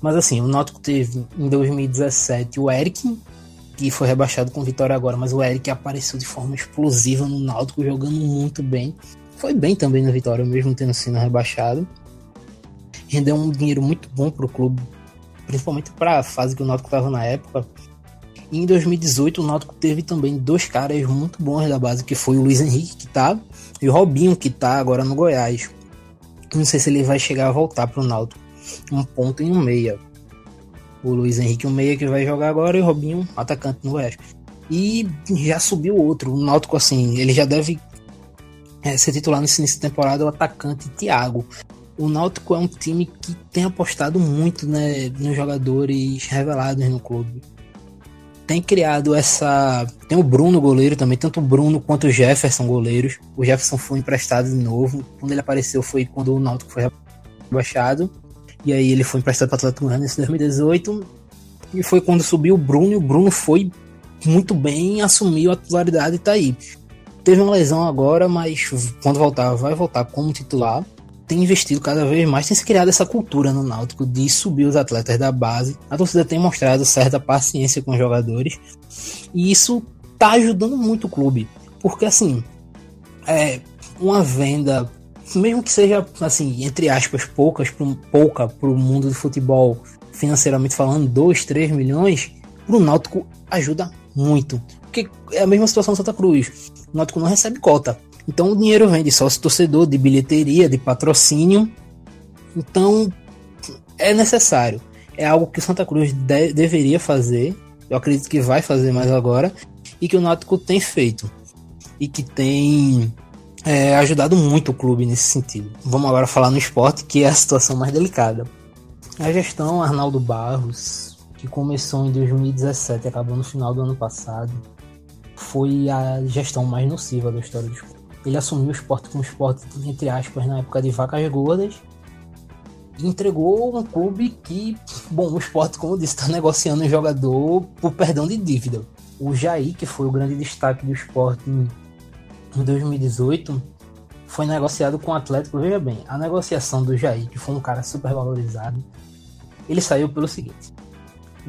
Mas assim, o Náutico teve em 2017 o Eric, que foi rebaixado com vitória agora, mas o Eric apareceu de forma explosiva no Náutico, jogando muito bem. Foi bem também na vitória, mesmo tendo sido rebaixado. Rendeu um dinheiro muito bom para o clube, principalmente para a fase que o Náutico estava na época. E em 2018 o Náutico teve também dois caras muito bons da base, que foi o Luiz Henrique, que tá, e o Robinho, que tá agora no Goiás. Não sei se ele vai chegar a voltar pro Náutico. Um ponto e um meia. O Luiz Henrique, um meia que vai jogar agora, e o Robinho, atacante no Oeste. E já subiu outro. O Náutico, assim, ele já deve é, ser titular nesse início de temporada, o atacante Thiago. O Náutico é um time que tem apostado muito né, nos jogadores revelados no clube tem criado essa. Tem o Bruno goleiro também, tanto o Bruno quanto o Jefferson goleiros. O Jefferson foi emprestado de novo. Quando ele apareceu foi quando o Náutico foi rebaixado. E aí ele foi emprestado para o Atlético Goianiense em 2018. E foi quando subiu o Bruno e o Bruno foi muito bem, assumiu a titularidade e tá aí. Teve uma lesão agora, mas quando voltar, vai voltar como titular tem investido cada vez mais, tem se criado essa cultura no Náutico de subir os atletas da base. A torcida tem mostrado certa paciência com os jogadores e isso tá ajudando muito o clube, porque assim, é uma venda, mesmo que seja assim, entre aspas, poucas, pouca para o mundo do futebol, financeiramente falando, 2, 3 milhões, para o Náutico ajuda muito. Porque é a mesma situação do Santa Cruz. O Náutico não recebe cota. Então o dinheiro vem de sócio torcedor, de bilheteria, de patrocínio. Então é necessário. É algo que o Santa Cruz de deveria fazer. Eu acredito que vai fazer mais agora. E que o Náutico tem feito. E que tem é, ajudado muito o clube nesse sentido. Vamos agora falar no esporte, que é a situação mais delicada. A gestão Arnaldo Barros, que começou em 2017 e acabou no final do ano passado, foi a gestão mais nociva da história do esporte. Ele assumiu o esporte como esporte, entre aspas, na época de vacas gordas. E entregou um clube que, bom, o esporte, como eu disse, está negociando um jogador por perdão de dívida. O Jair, que foi o grande destaque do esporte em 2018, foi negociado com o Atlético. Veja bem, a negociação do Jair, que foi um cara super valorizado, ele saiu pelo seguinte: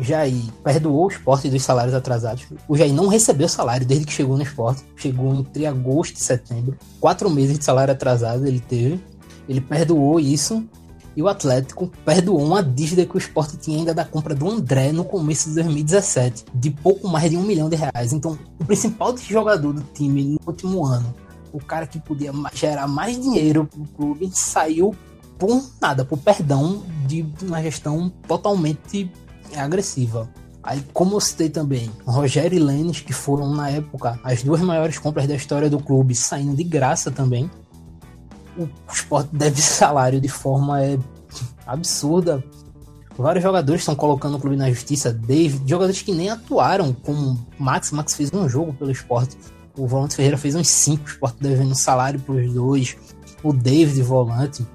Jair perdoou o esporte dos salários atrasados. O Jair não recebeu salário desde que chegou no esporte. Chegou entre agosto e setembro. Quatro meses de salário atrasado ele teve. Ele perdoou isso. E o Atlético perdoou uma dívida que o esporte tinha ainda da compra do André no começo de 2017, de pouco mais de um milhão de reais. Então, o principal jogador do time no último ano, o cara que podia gerar mais dinheiro para o clube, saiu por nada, por perdão de uma gestão totalmente é agressiva. Aí, como eu citei também, Rogério e Lênis, que foram na época as duas maiores compras da história do clube, saindo de graça também. O esporte deve salário de forma é, absurda. Vários jogadores estão colocando o clube na justiça. David, jogadores que nem atuaram, como Max. Max fez um jogo pelo esporte. O Volante Ferreira fez uns cinco. O esporte devendo salário para os dois. O David, volante.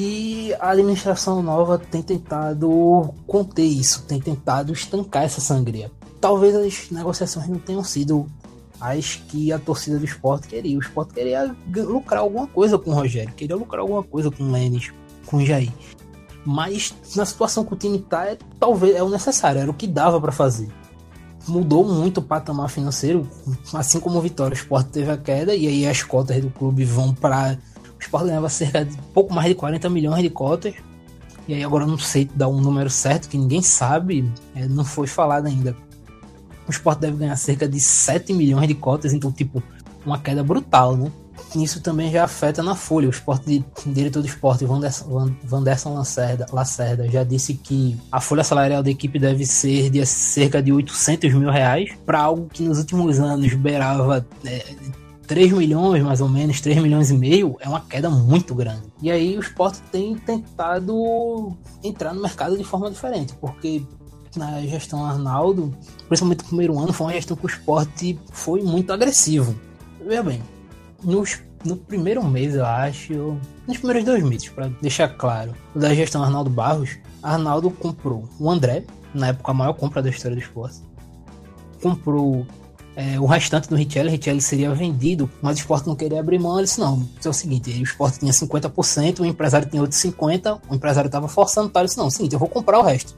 E a administração nova tem tentado conter isso, tem tentado estancar essa sangria. Talvez as negociações não tenham sido as que a torcida do esporte queria. O esporte queria lucrar alguma coisa com o Rogério, queria lucrar alguma coisa com o Lênis, com o Jair. Mas na situação que o time está, é, talvez é o necessário, era o que dava para fazer. Mudou muito o patamar financeiro, assim como o Vitória. O esporte teve a queda e aí as cotas do clube vão para o Sport ganhava cerca de pouco mais de 40 milhões de cotas. E aí agora não sei dar um número certo, que ninguém sabe, é, não foi falado ainda. O Sport deve ganhar cerca de 7 milhões de cotas, então, tipo, uma queda brutal, né? Isso também já afeta na folha. O esporte, o diretor do esporte, Vanderson Lacerda, Lacerda, já disse que a folha salarial da equipe deve ser de cerca de 800 mil reais, para algo que nos últimos anos beirava é, 3 milhões, mais ou menos, 3 milhões e meio, é uma queda muito grande. E aí o esporte tem tentado entrar no mercado de forma diferente, porque na gestão Arnaldo, principalmente no primeiro ano, foi uma gestão que o esporte foi muito agressivo. Veja bem, nos, no primeiro mês, eu acho, nos primeiros dois meses, para deixar claro, da gestão Arnaldo Barros, Arnaldo comprou o André, na época a maior compra da história do esporte, comprou é, o restante do Richelli, Richelli seria vendido, mas o esporte não queria abrir mão. Ele disse: não, é o seguinte: o esporte tinha 50%, o empresário tinha outros 50%, o empresário estava forçando, tá? ele disse: não, é o seguinte, eu vou comprar o resto.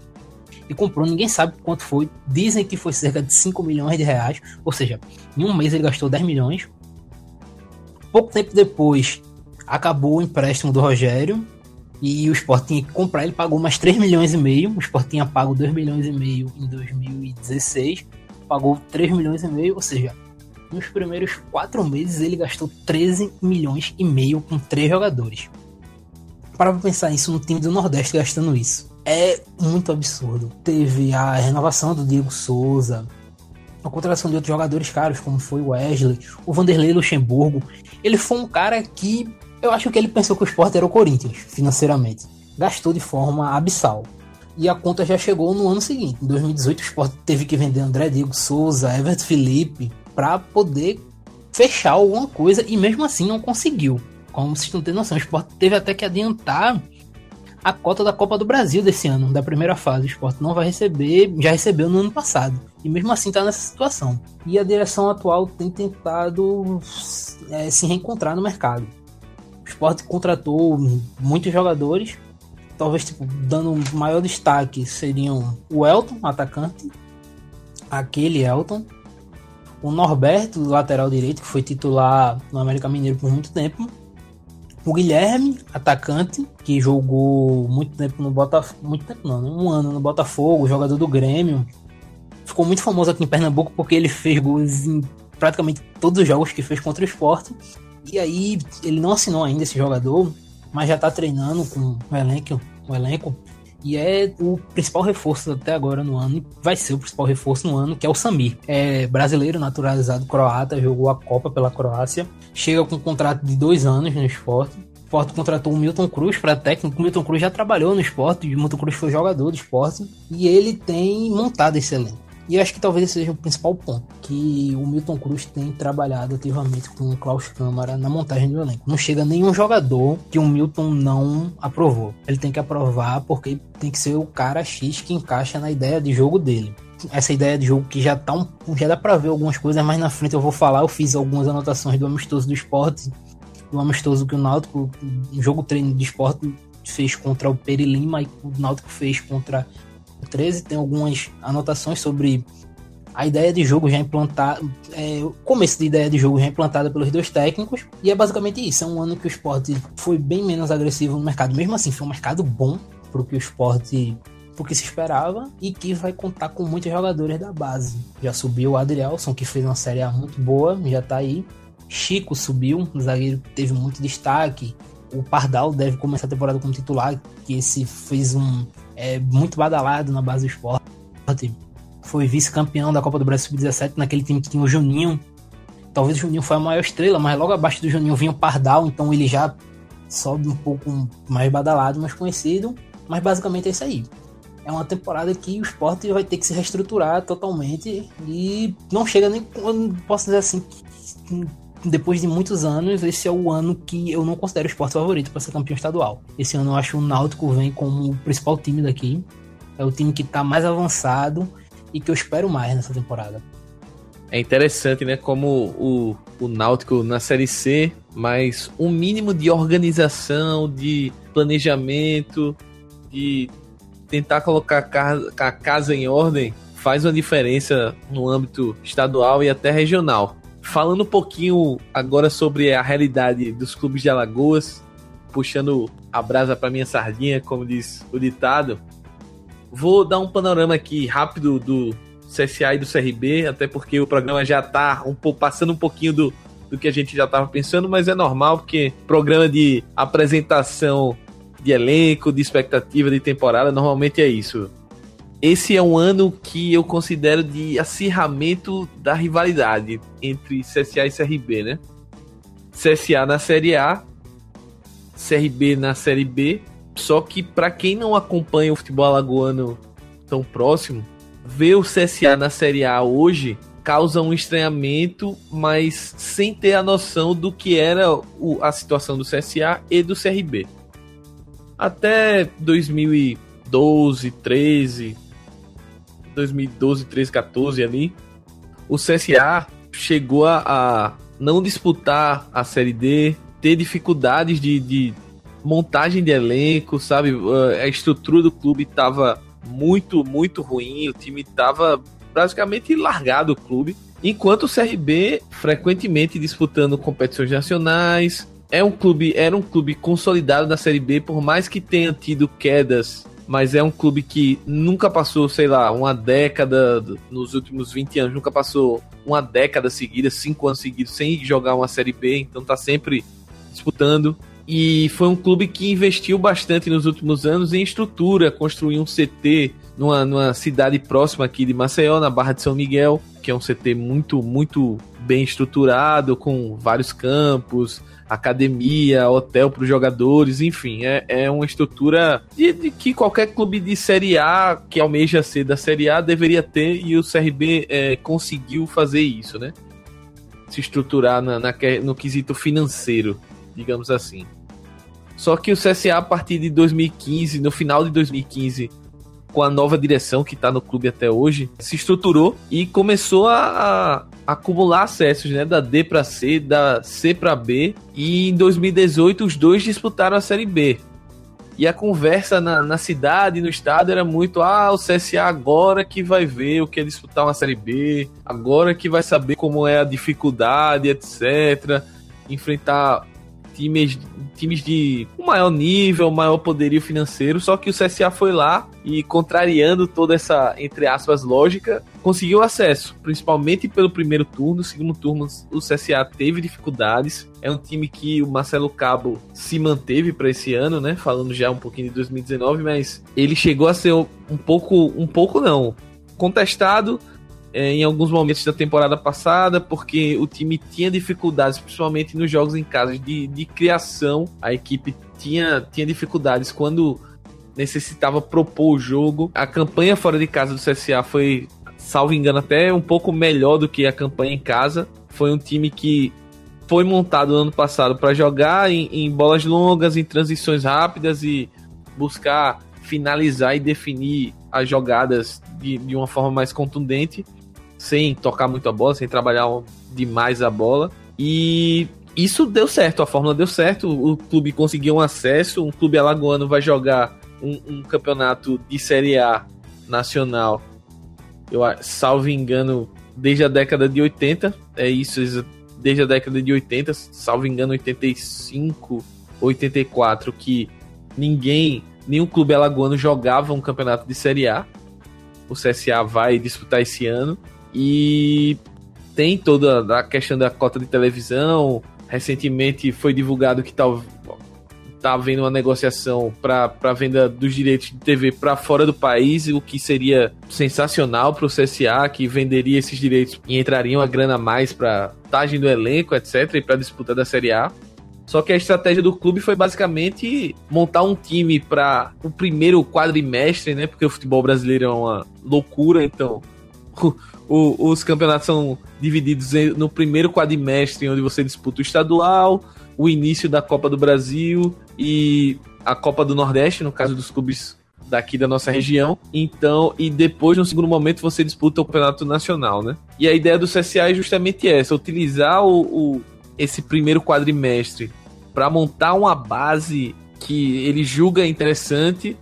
E comprou, ninguém sabe quanto foi. Dizem que foi cerca de 5 milhões de reais, ou seja, em um mês ele gastou 10 milhões. Pouco tempo depois, acabou o empréstimo do Rogério, e o Sport tinha que comprar, ele pagou mais 3 milhões e meio. O Sport tinha pago 2 milhões e meio em 2016 pagou 3 milhões e meio, ou seja, Nos primeiros quatro meses ele gastou 13 milhões e meio com três jogadores. Para pensar isso no time do Nordeste gastando isso. É muito absurdo. Teve a renovação do Diego Souza, a contratação de outros jogadores caros, como foi o Wesley, o Vanderlei Luxemburgo. Ele foi um cara que eu acho que ele pensou que o esporte era o Corinthians, financeiramente. Gastou de forma abissal. E a conta já chegou no ano seguinte. Em 2018, o esporte teve que vender André Diego Souza, Everton Felipe, para poder fechar alguma coisa e mesmo assim não conseguiu. Como vocês não têm noção, o Sport teve até que adiantar a cota da Copa do Brasil desse ano, da primeira fase. O Sport não vai receber, já recebeu no ano passado. E mesmo assim está nessa situação. E a direção atual tem tentado é, se reencontrar no mercado. O Sport contratou muitos jogadores. Talvez tipo, dando maior destaque seriam o Elton, atacante, aquele Elton, o Norberto, lateral direito, que foi titular no América Mineiro por muito tempo. O Guilherme, atacante, que jogou muito tempo no Botafogo. Muito tempo não, né? um ano no Botafogo, jogador do Grêmio. Ficou muito famoso aqui em Pernambuco porque ele fez gols em praticamente todos os jogos que fez contra o esporte. E aí ele não assinou ainda esse jogador, mas já está treinando com o elenco, o elenco e é o principal reforço até agora no ano, e vai ser o principal reforço no ano, que é o Samir. É brasileiro, naturalizado croata, jogou a Copa pela Croácia, chega com um contrato de dois anos no esporte. O esporte contratou o Milton Cruz para técnico. O Milton Cruz já trabalhou no esporte, o Milton Cruz foi jogador do esporte, e ele tem montado esse elenco. E eu acho que talvez esse seja o principal ponto, que o Milton Cruz tem trabalhado ativamente com o Klaus Câmara na montagem do elenco. Não chega nenhum jogador que o Milton não aprovou. Ele tem que aprovar porque tem que ser o cara X que encaixa na ideia de jogo dele essa ideia de jogo que já tá um, já dá para ver algumas coisas, mas na frente eu vou falar, eu fiz algumas anotações do amistoso do esporte, do amistoso que o Náutico, o jogo treino de esporte fez contra o Peri Lima e o Náutico fez contra 13 tem algumas anotações sobre a ideia de jogo já implantada, é, o começo de ideia de jogo já implantada pelos dois técnicos, e é basicamente isso. É um ano que o esporte foi bem menos agressivo no mercado, mesmo assim, foi um mercado bom para o que o esporte porque se esperava e que vai contar com muitos jogadores da base. Já subiu o Adrielson, que fez uma série muito boa, já tá aí. Chico subiu, um zagueiro que teve muito destaque. O Pardal deve começar a temporada como titular, que esse fez um é muito badalado na base do esporte. Foi vice-campeão da Copa do Brasil Sub-17 naquele time que tinha o Juninho. Talvez o Juninho foi a maior estrela, mas logo abaixo do Juninho vinha o Pardal, então ele já sobe um pouco mais badalado, mais conhecido. Mas basicamente é isso aí. É uma temporada que o esporte vai ter que se reestruturar totalmente e não chega nem. Posso dizer assim, depois de muitos anos, esse é o ano que eu não considero o esporte favorito para ser campeão estadual. Esse ano eu acho o Náutico vem como o principal time daqui. É o time que está mais avançado e que eu espero mais nessa temporada. É interessante, né? Como o, o Náutico na Série C, mas um mínimo de organização, de planejamento, de tentar colocar a casa em ordem, faz uma diferença no âmbito estadual e até regional. Falando um pouquinho agora sobre a realidade dos clubes de Alagoas, puxando a brasa para minha sardinha, como diz o ditado, vou dar um panorama aqui rápido do CSA e do CRB, até porque o programa já está um passando um pouquinho do, do que a gente já estava pensando, mas é normal porque programa de apresentação de elenco, de expectativa de temporada, normalmente é isso esse é um ano que eu considero de acirramento da rivalidade entre CSA e CRB, né? CSA na Série A, CRB na Série B. Só que para quem não acompanha o futebol alagoano tão próximo, ver o CSA na Série A hoje causa um estranhamento, mas sem ter a noção do que era o, a situação do CSA e do CRB. Até 2012, 13, 2012, 13, 14 ali, o CSA chegou a, a não disputar a Série D, ter dificuldades de, de montagem de elenco, sabe? A estrutura do clube estava muito, muito ruim, o time estava praticamente largado o clube. Enquanto o CRB frequentemente disputando competições nacionais, é um clube, era um clube consolidado na Série B, por mais que tenha tido quedas mas é um clube que nunca passou, sei lá, uma década, nos últimos 20 anos, nunca passou uma década seguida, cinco anos seguidos, sem jogar uma Série B, então tá sempre disputando. E foi um clube que investiu bastante nos últimos anos em estrutura, construiu um CT numa, numa cidade próxima aqui de Maceió, na Barra de São Miguel, que é um CT muito, muito bem estruturado, com vários campos, academia, hotel para os jogadores, enfim, é, é uma estrutura de, de, que qualquer clube de Série A que almeja ser da Série A deveria ter e o CRB é, conseguiu fazer isso, né? Se estruturar na, na, no quesito financeiro, digamos assim. Só que o CSA, a partir de 2015, no final de 2015, com a nova direção que está no clube até hoje, se estruturou e começou a, a acumular acessos, né? Da D para C, da C para B. E em 2018 os dois disputaram a Série B. E a conversa na, na cidade, no estado, era muito: ah, o CSA agora que vai ver o que é disputar uma Série B, agora que vai saber como é a dificuldade, etc. Enfrentar times, times de um maior nível, maior poderio financeiro, só que o CSA foi lá e contrariando toda essa, entre aspas, lógica, conseguiu acesso, principalmente pelo primeiro turno, segundo turno o CSA teve dificuldades, é um time que o Marcelo Cabo se manteve para esse ano, né, falando já um pouquinho de 2019, mas ele chegou a ser um pouco, um pouco não, contestado, em alguns momentos da temporada passada, porque o time tinha dificuldades, principalmente nos jogos em casa, de, de criação. A equipe tinha, tinha dificuldades quando necessitava propor o jogo. A campanha fora de casa do CSA foi, salvo engano, até um pouco melhor do que a campanha em casa. Foi um time que foi montado no ano passado para jogar em, em bolas longas, em transições rápidas e buscar finalizar e definir as jogadas de, de uma forma mais contundente sem tocar muito a bola, sem trabalhar demais a bola. E isso deu certo, a fórmula deu certo. O clube conseguiu um acesso. Um clube alagoano vai jogar um, um campeonato de Série A nacional, eu salvo engano, desde a década de 80. É isso, desde a década de 80, salvo engano, 85, 84, que ninguém, nenhum clube alagoano jogava um campeonato de Série A. O CSA vai disputar esse ano. E tem toda a questão da cota de televisão. Recentemente foi divulgado que tá, tá havendo uma negociação para venda dos direitos de TV para fora do país, o que seria sensacional para o CSA, que venderia esses direitos e entraria uma grana a mais para tagem do elenco, etc., e para disputa da Série A. Só que a estratégia do clube foi basicamente montar um time para o primeiro quadrimestre, né? Porque o futebol brasileiro é uma loucura, então o, os campeonatos são divididos no primeiro quadrimestre, onde você disputa o estadual, o início da Copa do Brasil e a Copa do Nordeste, no caso dos clubes daqui da nossa região. Então, e depois, no segundo momento, você disputa o campeonato nacional, né? E a ideia do CSA é justamente essa: utilizar o, o esse primeiro quadrimestre para montar uma base que ele julga interessante,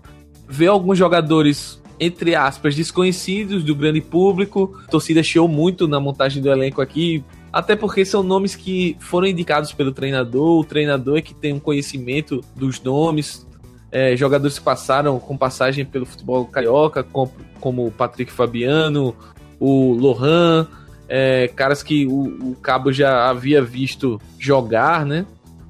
ver alguns jogadores entre aspas, desconhecidos do grande público. A torcida chiou muito na montagem do elenco aqui, até porque são nomes que foram indicados pelo treinador. O treinador é que tem um conhecimento dos nomes. É, jogadores que passaram com passagem pelo futebol carioca, como, como o Patrick Fabiano, o Lohan, é, caras que o, o, Cabo já havia visto jogar, né?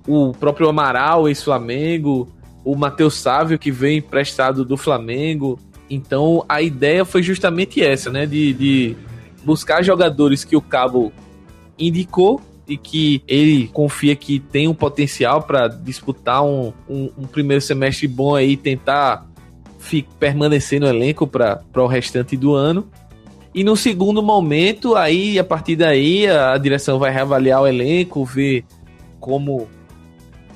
O próprio Amaral, ex-Flamengo, o Matheus Sávio, que veio emprestado do Flamengo. Então a ideia foi justamente essa, né? De, de buscar jogadores que o Cabo indicou e que ele confia que tem um potencial para disputar um, um, um, primeiro semestre bom aí, tentar permanecer no elenco para o restante do ano. E no segundo momento, aí a partir daí a direção vai reavaliar o elenco, ver como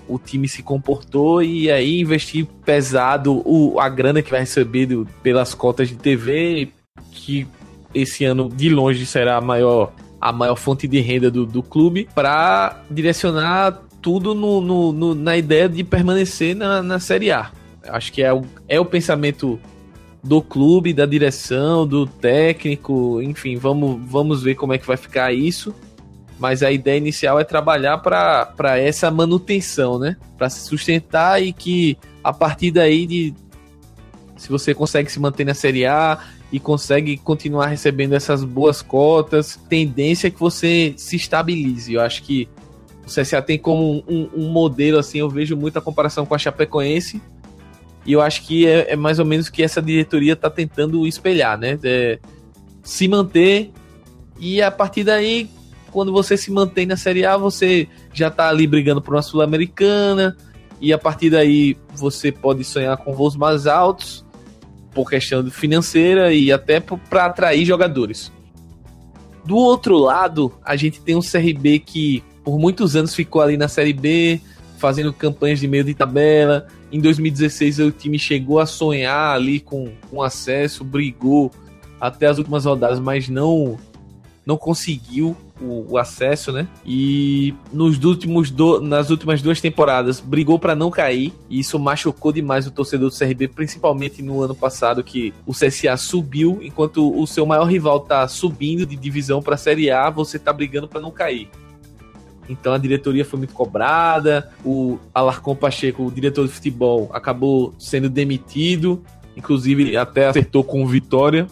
o time se comportou e aí investir pesado o, a grana que vai receber do, pelas cotas de TV, que esse ano de longe será a maior, a maior fonte de renda do, do clube, para direcionar tudo no, no, no, na ideia de permanecer na, na Série A. Acho que é o, é o pensamento do clube, da direção, do técnico, enfim, vamos, vamos ver como é que vai ficar isso mas a ideia inicial é trabalhar para essa manutenção, né? Para se sustentar e que a partir daí de se você consegue se manter na Série A e consegue continuar recebendo essas boas cotas, tendência é que você se estabilize. Eu acho que o CSA tem como um, um modelo, assim, eu vejo muita comparação com a Chapecoense, e eu acho que é, é mais ou menos o que essa diretoria está tentando espelhar, né? É, se manter e a partir daí, quando você se mantém na Série A, você já está ali brigando por uma Sul-Americana, e a partir daí você pode sonhar com voos mais altos por questão financeira e até para atrair jogadores. Do outro lado, a gente tem um CRB que por muitos anos ficou ali na Série B, fazendo campanhas de meio de tabela. Em 2016 o time chegou a sonhar ali com, com acesso, brigou até as últimas rodadas, mas não não conseguiu o, o acesso, né? E nos últimos do, nas últimas duas temporadas brigou para não cair, e isso machucou demais o torcedor do CRB, principalmente no ano passado que o CSA subiu, enquanto o seu maior rival tá subindo de divisão para Série A, você tá brigando para não cair. Então a diretoria foi muito cobrada, o Alarcon Pacheco, o diretor de futebol, acabou sendo demitido, inclusive até acertou com vitória.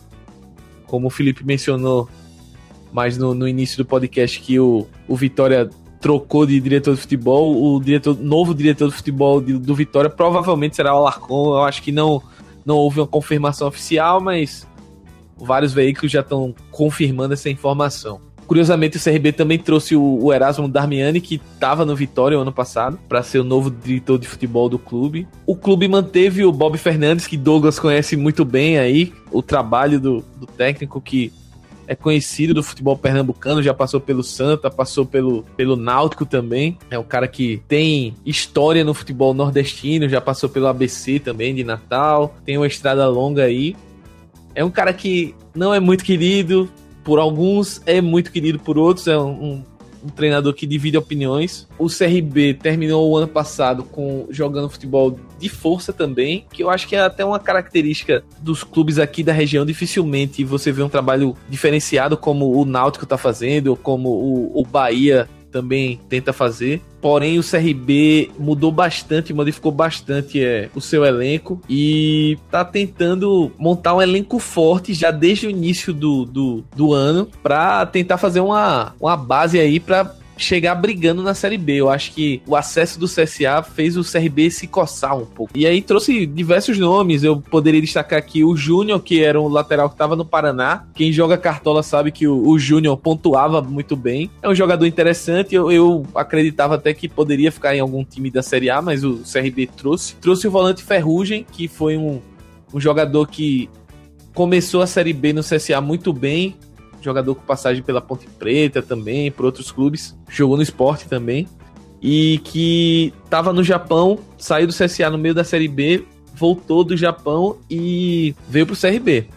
Como o Felipe mencionou, mas no, no início do podcast que o, o Vitória trocou de diretor de futebol, o diretor, novo diretor de futebol de, do Vitória provavelmente será o Alarcon. Eu acho que não, não houve uma confirmação oficial, mas vários veículos já estão confirmando essa informação. Curiosamente, o CRB também trouxe o, o Erasmo Darmiani, que estava no Vitória ano passado, para ser o novo diretor de futebol do clube. O clube manteve o Bob Fernandes, que Douglas conhece muito bem aí, o trabalho do, do técnico que é conhecido do futebol pernambucano, já passou pelo Santa, passou pelo, pelo Náutico também. É um cara que tem história no futebol nordestino, já passou pelo ABC também de Natal, tem uma estrada longa aí. É um cara que não é muito querido por alguns, é muito querido por outros, é um, um um treinador que divide opiniões. O CRB terminou o ano passado com jogando futebol de força também, que eu acho que é até uma característica dos clubes aqui da região. Dificilmente você vê um trabalho diferenciado como o Náutico está fazendo, ou como o, o Bahia também tenta fazer. Porém, o CRB mudou bastante, modificou bastante é, o seu elenco e tá tentando montar um elenco forte já desde o início do, do, do ano para tentar fazer uma, uma base aí para chegar brigando na Série B. Eu acho que o acesso do CSA fez o CRB se coçar um pouco. E aí trouxe diversos nomes. Eu poderia destacar aqui o Júnior, que era um lateral que estava no Paraná. Quem joga cartola sabe que o, o Júnior pontuava muito bem. É um jogador interessante. Eu, eu acreditava até que poderia ficar em algum time da Série A, mas o CRB trouxe. Trouxe o volante Ferrugem, que foi um, um jogador que começou a Série B no CSA muito bem, jogador com passagem pela Ponte Preta também, por outros clubes, jogou no esporte também, e que estava no Japão, saiu do CSA no meio da Série B, voltou do Japão e veio pro CRB.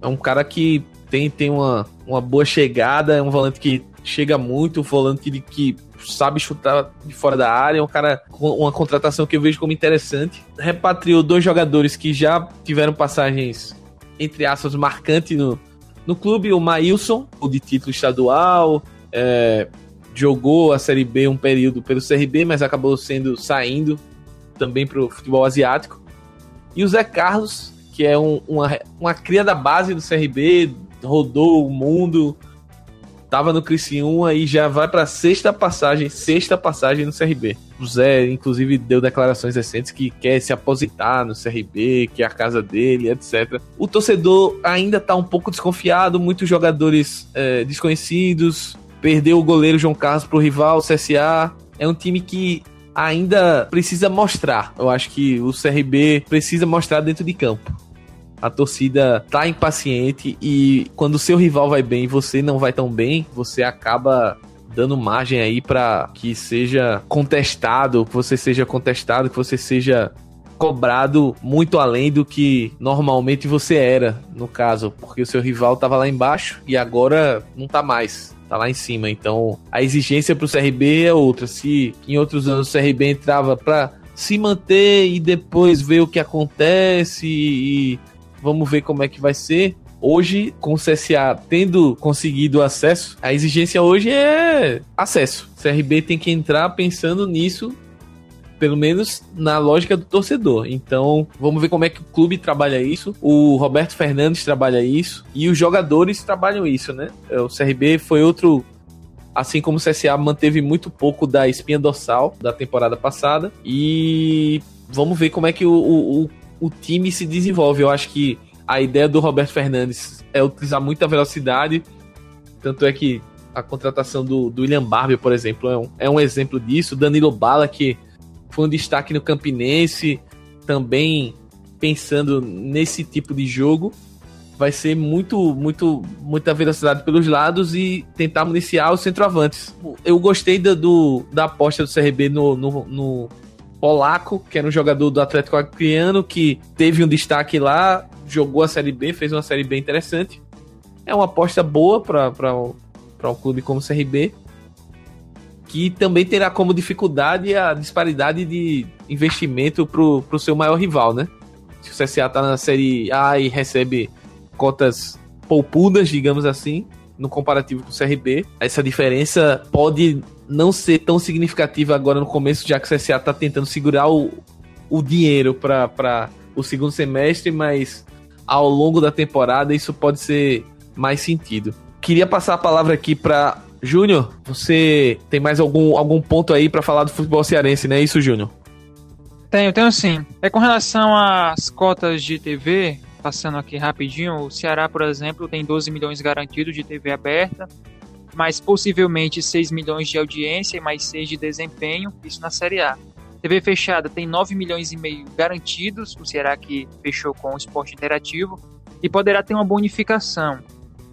É um cara que tem, tem uma, uma boa chegada, é um volante que chega muito, um volante que, que sabe chutar de fora da área, é um cara com uma contratação que eu vejo como interessante. Repatriou dois jogadores que já tiveram passagens, entre aspas, marcantes no, no clube, o Maílson, de título estadual, é, jogou a Série B um período pelo CRB, mas acabou sendo saindo também para o futebol asiático. E o Zé Carlos, que é um, uma, uma cria da base do CRB, rodou o mundo, tava no Criciúma e já vai para sexta passagem, sexta passagem no CRB. O Zé, inclusive, deu declarações recentes que quer se aposentar no CRB, que é a casa dele, etc. O torcedor ainda tá um pouco desconfiado, muitos jogadores é, desconhecidos, perdeu o goleiro João Carlos pro rival, o CSA. É um time que ainda precisa mostrar. Eu acho que o CRB precisa mostrar dentro de campo a torcida tá impaciente e quando o seu rival vai bem e você não vai tão bem, você acaba dando margem aí para que seja contestado, que você seja contestado, que você seja cobrado muito além do que normalmente você era, no caso, porque o seu rival tava lá embaixo e agora não tá mais, tá lá em cima. Então, a exigência pro CRB é outra. Se em outros anos o CRB entrava para se manter e depois ver o que acontece e vamos ver como é que vai ser. Hoje, com o CSA tendo conseguido acesso, a exigência hoje é acesso. O CRB tem que entrar pensando nisso, pelo menos na lógica do torcedor. Então, vamos ver como é que o clube trabalha isso, o Roberto Fernandes trabalha isso e os jogadores trabalham isso, né? É, o CRB foi outro assim como o CSA manteve muito pouco da espinha dorsal da temporada passada. E vamos ver como é que o, o, o time se desenvolve. Eu acho que a ideia do Roberto Fernandes é utilizar muita velocidade. Tanto é que a contratação do, do William Barbie, por exemplo, é um, é um exemplo disso. Danilo Bala, que foi um destaque no Campinense, também pensando nesse tipo de jogo vai ser muito, muito, muita velocidade pelos lados e tentar municiar os centroavantes. Eu gostei da, do, da aposta do CRB no, no, no Polaco, que era um jogador do Atlético Acreano, que teve um destaque lá, jogou a Série B, fez uma Série B interessante. É uma aposta boa para um clube como o CRB, que também terá como dificuldade a disparidade de investimento para o seu maior rival, né? Se o CSA está na Série A e recebe cotas poupudas, digamos assim, no comparativo com o CRB. Essa diferença pode não ser tão significativa agora no começo, já que o CSA está tentando segurar o, o dinheiro para o segundo semestre, mas ao longo da temporada isso pode ser mais sentido. Queria passar a palavra aqui para Júnior. Você tem mais algum, algum ponto aí para falar do futebol cearense, não é isso, Júnior? Tenho, tenho sim. É com relação às cotas de TV, passando aqui rapidinho, o Ceará, por exemplo, tem 12 milhões garantidos de TV aberta, mas possivelmente 6 milhões de audiência e mais 6 de desempenho, isso na Série A. TV fechada tem 9 milhões e meio garantidos, o Ceará que fechou com o esporte interativo, e poderá ter uma bonificação.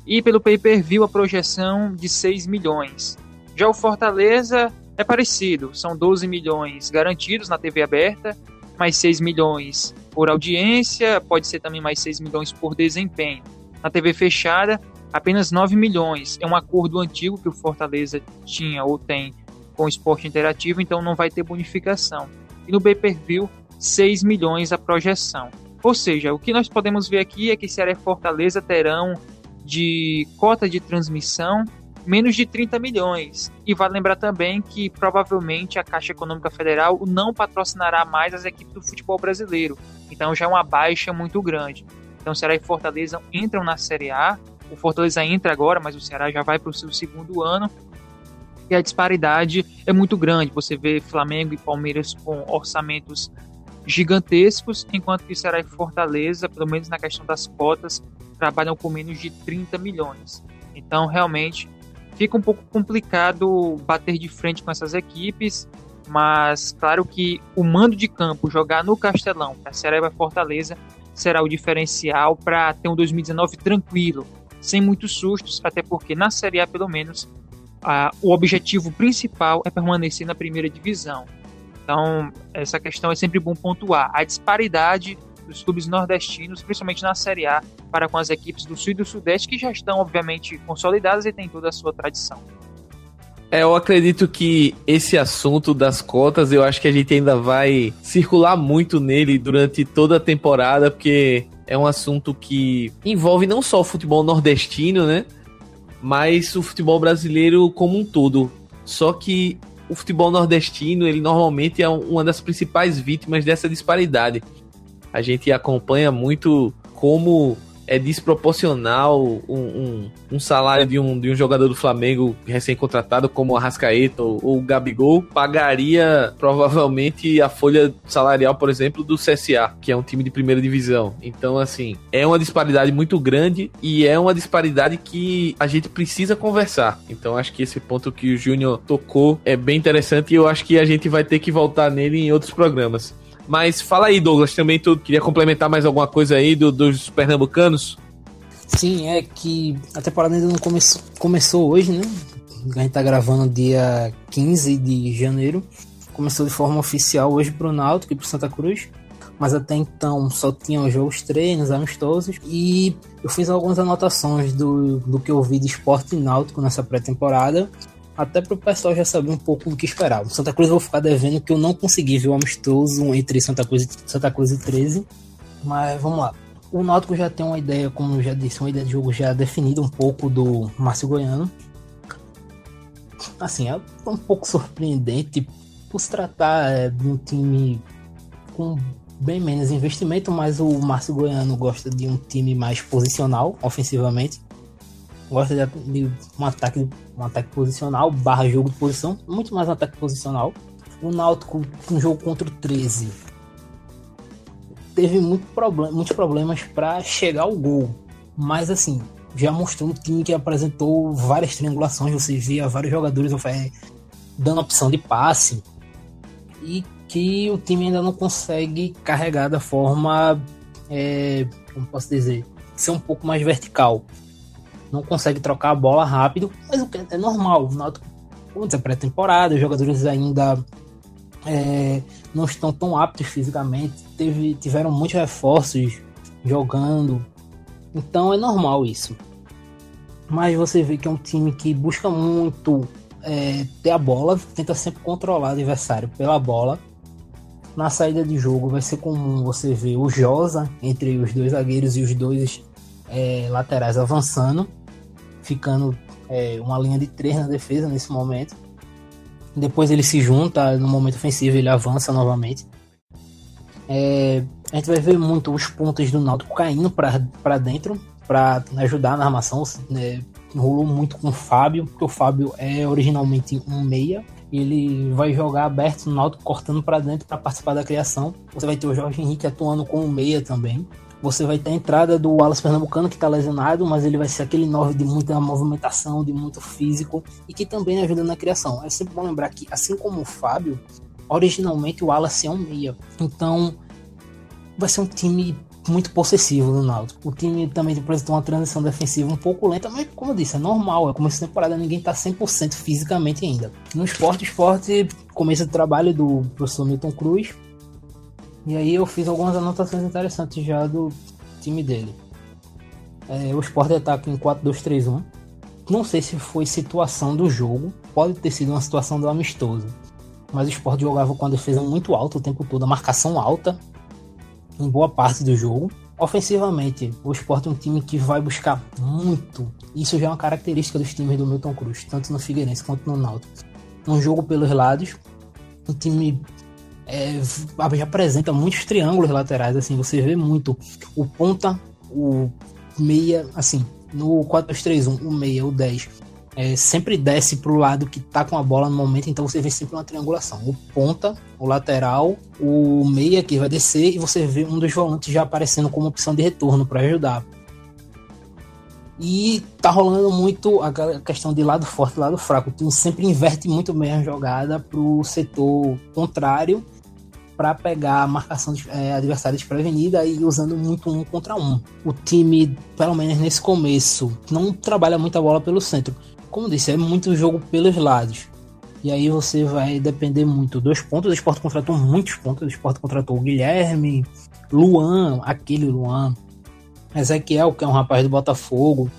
E pelo pay-per-view a projeção de 6 milhões. Já o Fortaleza é parecido, são 12 milhões garantidos na TV aberta, mais 6 milhões por audiência, pode ser também mais 6 milhões por desempenho. Na TV fechada, apenas 9 milhões. É um acordo antigo que o Fortaleza tinha ou tem com o esporte interativo, então não vai ter bonificação. E no pay-per-view, 6 milhões a projeção. Ou seja, o que nós podemos ver aqui é que Ceará e Fortaleza terão de cota de transmissão menos de 30 milhões. E vale lembrar também que provavelmente a Caixa Econômica Federal não patrocinará mais as equipes do futebol brasileiro. Então já é uma baixa muito grande. Então Ceará e Fortaleza entram na Série A. O Fortaleza entra agora, mas o Ceará já vai para o seu segundo ano. E a disparidade é muito grande. Você vê Flamengo e Palmeiras com orçamentos gigantescos, enquanto que Ceará e Fortaleza, pelo menos na questão das cotas, trabalham com menos de 30 milhões. Então, realmente, fica um pouco complicado bater de frente com essas equipes, mas claro que o mando de campo, jogar no Castelão, para Ceará e Fortaleza, será o diferencial para ter um 2019 tranquilo, sem muitos sustos, até porque na Série A, pelo menos, a, o objetivo principal é permanecer na primeira divisão. Então, essa questão é sempre bom pontuar. A disparidade dos clubes nordestinos, principalmente na Série A, para com as equipes do Sul e do Sudeste, que já estão, obviamente, consolidadas e têm toda a sua tradição. É, eu acredito que esse assunto das cotas, eu acho que a gente ainda vai circular muito nele durante toda a temporada, porque é um assunto que envolve não só o futebol nordestino, né? Mas o futebol brasileiro como um todo. Só que o futebol nordestino, ele normalmente é uma das principais vítimas dessa disparidade a gente acompanha muito como é desproporcional um, um, um, salário de um, de um jogador do Flamengo recém-contratado como o Arrascaeta ou o Gabigol pagaria provavelmente a folha salarial, por exemplo, do CSA, que é um time de primeira divisão. Então, assim, é uma disparidade muito grande e é uma disparidade que a gente precisa conversar. Então, acho que esse ponto que o Júnior tocou é bem interessante e eu acho que a gente vai ter que voltar nele em outros programas. Mas fala aí, Douglas, também tu queria complementar mais alguma coisa aí do, dos pernambucanos? Sim, é que a temporada ainda não começou, começou hoje, né? A gente tá gravando dia 15 de janeiro. Começou de forma oficial hoje pro Náutico e pro Santa Cruz. Mas até então só tinham jogos treinos, amistosos. E eu fiz algumas anotações do, do que eu vi de esporte náutico nessa pré-temporada até para o pessoal já saber um pouco do que esperar. Santa Cruz eu vou ficar devendo que eu não consegui ver o amistoso entre Santa Cruz, Santa Cruz e 13, mas vamos lá. O Náutico já tem uma ideia, como eu já disse, uma ideia de jogo já definida um pouco do Márcio Goiano. Assim, é um pouco surpreendente por se tratar é, de um time com bem menos investimento, mas o Márcio Goiano gosta de um time mais posicional, ofensivamente. Gosta de, de um ataque um ataque posicional, barra jogo de posição, muito mais um ataque posicional. O Náutico, no jogo contra o 13, teve muito problem muitos problemas para chegar ao gol. Mas assim, já mostrou um time que apresentou várias triangulações, você via vários jogadores dando opção de passe e que o time ainda não consegue carregar da forma, é, como posso dizer, ser um pouco mais vertical. Não consegue trocar a bola rápido, mas o é normal. Como dizer, pré-temporada, os jogadores ainda é, não estão tão aptos fisicamente, teve, tiveram muitos reforços jogando, então é normal isso. Mas você vê que é um time que busca muito é, ter a bola, tenta sempre controlar o adversário pela bola. Na saída de jogo vai ser comum você ver o Josa entre os dois zagueiros e os dois é, laterais avançando, ficando é, uma linha de três na defesa nesse momento. Depois ele se junta no momento ofensivo, ele avança novamente. É, a gente vai ver muito os pontos do Náutico caindo para dentro para ajudar na armação. Né? Rolou muito com o Fábio, porque o Fábio é originalmente um meia. Ele vai jogar aberto no Náutico, cortando para dentro para participar da criação. Você vai ter o Jorge Henrique atuando com o meia também. Você vai ter a entrada do Wallace Pernambucano, que está lesionado, mas ele vai ser aquele 9 de muita movimentação, de muito físico e que também ajuda na criação. É sempre bom lembrar que, assim como o Fábio, originalmente o Wallace é um meia. Então, vai ser um time muito possessivo no Náutico. O time também apresentou uma transição defensiva um pouco lenta, mas como eu disse, é normal. É como essa temporada ninguém está 100% fisicamente ainda. No esporte, esporte começa o trabalho do professor Milton Cruz. E aí eu fiz algumas anotações interessantes já do time dele. É, o esporte ataca em 4-2-3-1. Não sei se foi situação do jogo, pode ter sido uma situação do amistoso. Mas o esporte jogava com a defesa muito alta o tempo todo, a marcação alta em boa parte do jogo. Ofensivamente, o Sport é um time que vai buscar muito. Isso já é uma característica dos times do Milton Cruz, tanto no Figueirense quanto no Náutico. Um jogo pelos lados, um time é, apresenta muitos triângulos laterais, assim, você vê muito o ponta, o meia, assim, no 4-2-3-1, o meia, o 10, é, sempre desce para o lado que tá com a bola no momento, então você vê sempre uma triangulação. O ponta, o lateral, o meia que vai descer e você vê um dos volantes já aparecendo como opção de retorno para ajudar. E tá rolando muito a questão de lado forte e lado fraco. O time sempre inverte muito bem a jogada pro setor contrário para pegar a marcação de, é, adversária desprevenida e usando muito um contra um. O time, pelo menos nesse começo, não trabalha muita bola pelo centro como disse, é muito jogo pelos lados. E aí você vai depender muito dos pontos. O Sport contratou muitos pontos. O Sport contratou o Guilherme, Luan, aquele Luan, Ezequiel, que é um rapaz do Botafogo,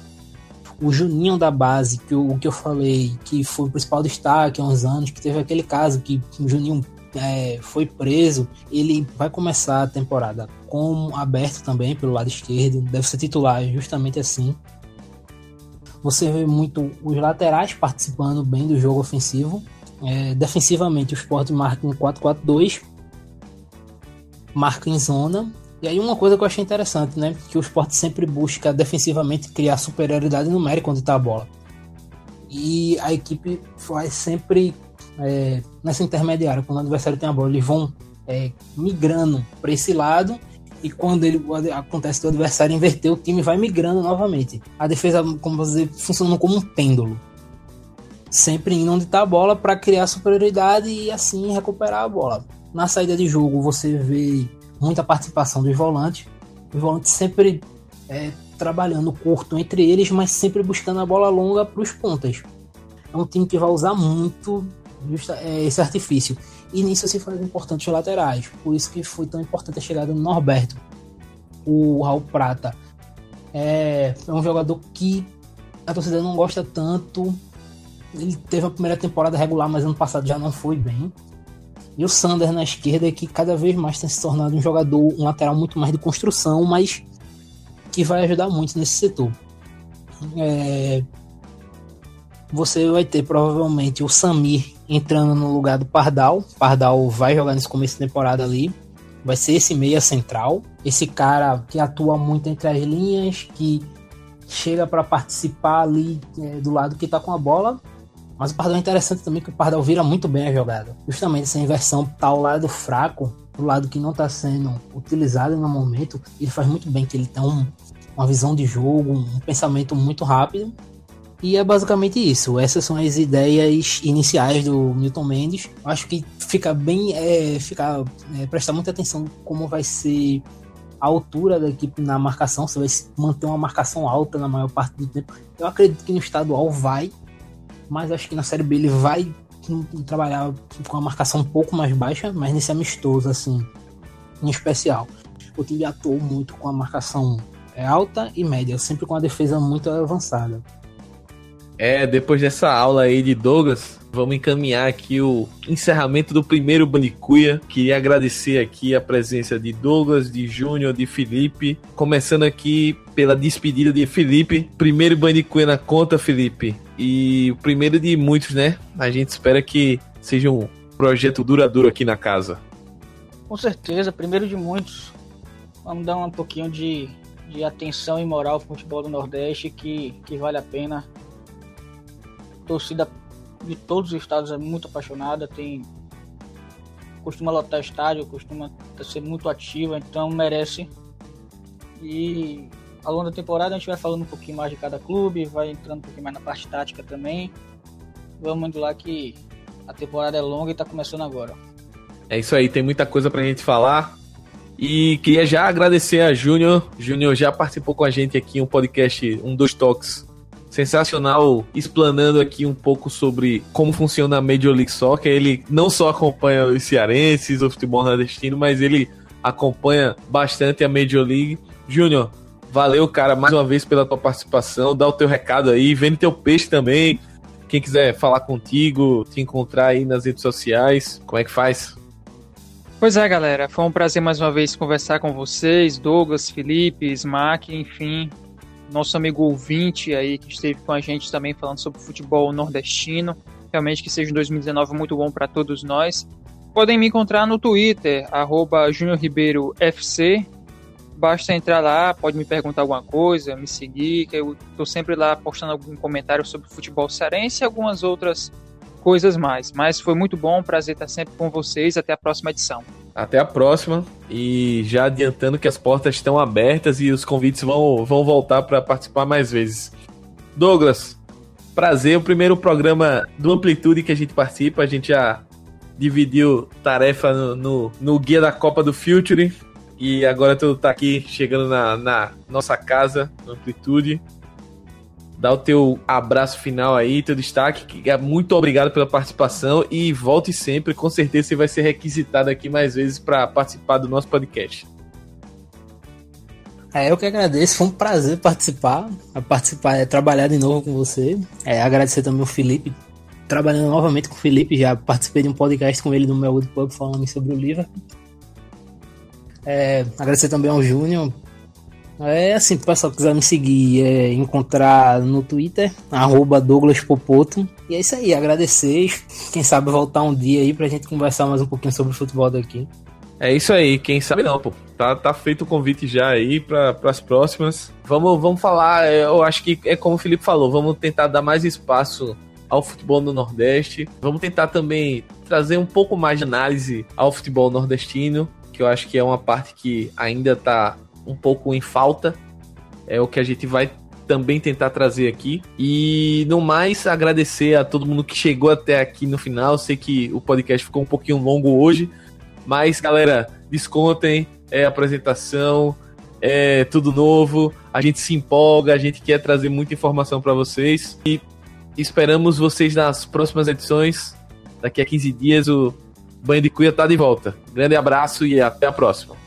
o Juninho da base, que o que eu falei, que foi o principal destaque há uns anos, que teve aquele caso que o Juninho é, foi preso. Ele vai começar a temporada como aberto também pelo lado esquerdo, deve ser titular justamente assim. Você vê muito os laterais participando bem do jogo ofensivo. É, defensivamente, o Sport marca em 4-4-2, marca em zona. E aí uma coisa que eu achei interessante, né? Que o Sport sempre busca defensivamente criar superioridade numérica onde está a bola. E a equipe faz sempre é, nessa intermediária, quando o adversário tem a bola, eles vão é, migrando para esse lado e quando ele acontece do adversário inverter, o time vai migrando novamente. A defesa, como você funcionando como um pêndulo. Sempre indo onde está a bola para criar superioridade e assim recuperar a bola. Na saída de jogo, você vê muita participação dos volantes. Os volantes sempre é, trabalhando curto entre eles, mas sempre buscando a bola longa para os pontas. É um time que vai usar muito justa, é, esse artifício. E nisso se faz importante os laterais. Por isso que foi tão importante a chegada do Norberto. O Raul Prata é, é um jogador que a torcida não gosta tanto. Ele teve a primeira temporada regular, mas ano passado já não foi bem. E o Sander na esquerda, que cada vez mais tem se tornado um jogador, um lateral muito mais de construção, mas que vai ajudar muito nesse setor. É, você vai ter provavelmente o Samir entrando no lugar do Pardal. Pardal vai jogar nesse começo de temporada ali. Vai ser esse meia central. Esse cara que atua muito entre as linhas, que chega para participar ali é, do lado que tá com a bola. Mas o Pardal é interessante também que o Pardal vira muito bem a jogada. Justamente essa inversão tá ao lado fraco, do lado que não está sendo utilizado no momento. Ele faz muito bem, que ele tem um, uma visão de jogo, um pensamento muito rápido. E é basicamente isso. Essas são as ideias iniciais do Milton Mendes. Acho que fica bem. É, fica, é, prestar muita atenção como vai ser a altura da equipe na marcação. Se vai manter uma marcação alta na maior parte do tempo. Eu acredito que no estadual vai. Mas acho que na Série B ele vai trabalhar com a marcação um pouco mais baixa. Mas nesse amistoso, assim, em especial. O time atuou muito com a marcação é, alta e média, sempre com a defesa muito avançada. É, depois dessa aula aí de Douglas, vamos encaminhar aqui o encerramento do primeiro Bandicuia. Queria agradecer aqui a presença de Douglas, de Júnior, de Felipe. Começando aqui pela despedida de Felipe. Primeiro Bandicuia na conta, Felipe. E o primeiro de muitos, né? A gente espera que seja um projeto duradouro aqui na casa. Com certeza, primeiro de muitos. Vamos dar um pouquinho de, de atenção e moral ao futebol do Nordeste que, que vale a pena torcida de todos os estados é muito apaixonada, tem costuma lotar estádio, costuma ser muito ativa, então merece. E ao longo da temporada a gente vai falando um pouquinho mais de cada clube, vai entrando um pouquinho mais na parte tática também. Vamos indo lá que a temporada é longa e está começando agora. É isso aí, tem muita coisa pra gente falar. E queria já agradecer a Júnior. Júnior já participou com a gente aqui um podcast, um dos toques sensacional explanando aqui um pouco sobre como funciona a Major League Soccer. Ele não só acompanha os cearenses, o futebol nordestino, mas ele acompanha bastante a Major League. Júnior, valeu, cara, mais uma vez pela tua participação. Dá o teu recado aí, vende teu peixe também. Quem quiser falar contigo, te encontrar aí nas redes sociais, como é que faz? Pois é, galera, foi um prazer mais uma vez conversar com vocês, Douglas, Felipe, Smack, enfim, nosso amigo ouvinte aí que esteve com a gente também falando sobre futebol nordestino. Realmente que seja um 2019 muito bom para todos nós. Podem me encontrar no Twitter, arroba FC. Basta entrar lá, pode me perguntar alguma coisa, me seguir, que eu estou sempre lá postando algum comentário sobre futebol cearense e algumas outras coisas mais. Mas foi muito bom, prazer estar sempre com vocês. Até a próxima edição. Até a próxima. E já adiantando que as portas estão abertas e os convites vão, vão voltar para participar mais vezes. Douglas, prazer. O primeiro programa do Amplitude que a gente participa. A gente já dividiu tarefa no, no, no guia da Copa do Future. E agora tu tá aqui chegando na, na nossa casa, Amplitude dar o teu abraço final aí, teu destaque. É muito obrigado pela participação e volte sempre. Com certeza você vai ser requisitado aqui mais vezes para participar do nosso podcast. É, eu que agradeço, foi um prazer participar, participar, é, trabalhar de novo com você. É, agradecer também o Felipe, trabalhando novamente com o Felipe, já participei de um podcast com ele no meu Pub falando sobre o livro. É, agradecer também ao Júnior é assim, se o pessoal quiser me seguir, é, encontrar no Twitter, arroba Douglas Popoto. E é isso aí, agradecer. Quem sabe voltar um dia aí pra gente conversar mais um pouquinho sobre o futebol daqui. É isso aí, quem sabe não, pô. Tá, tá feito o convite já aí para as próximas. Vamos, vamos falar, eu acho que é como o Felipe falou, vamos tentar dar mais espaço ao futebol no Nordeste. Vamos tentar também trazer um pouco mais de análise ao futebol nordestino, que eu acho que é uma parte que ainda tá um pouco em falta. É o que a gente vai também tentar trazer aqui. E no mais, agradecer a todo mundo que chegou até aqui no final. Sei que o podcast ficou um pouquinho longo hoje, mas galera, descontem, é apresentação, é tudo novo. A gente se empolga, a gente quer trazer muita informação para vocês e esperamos vocês nas próximas edições. Daqui a 15 dias o Banho de Cuia tá de volta. Grande abraço e até a próxima.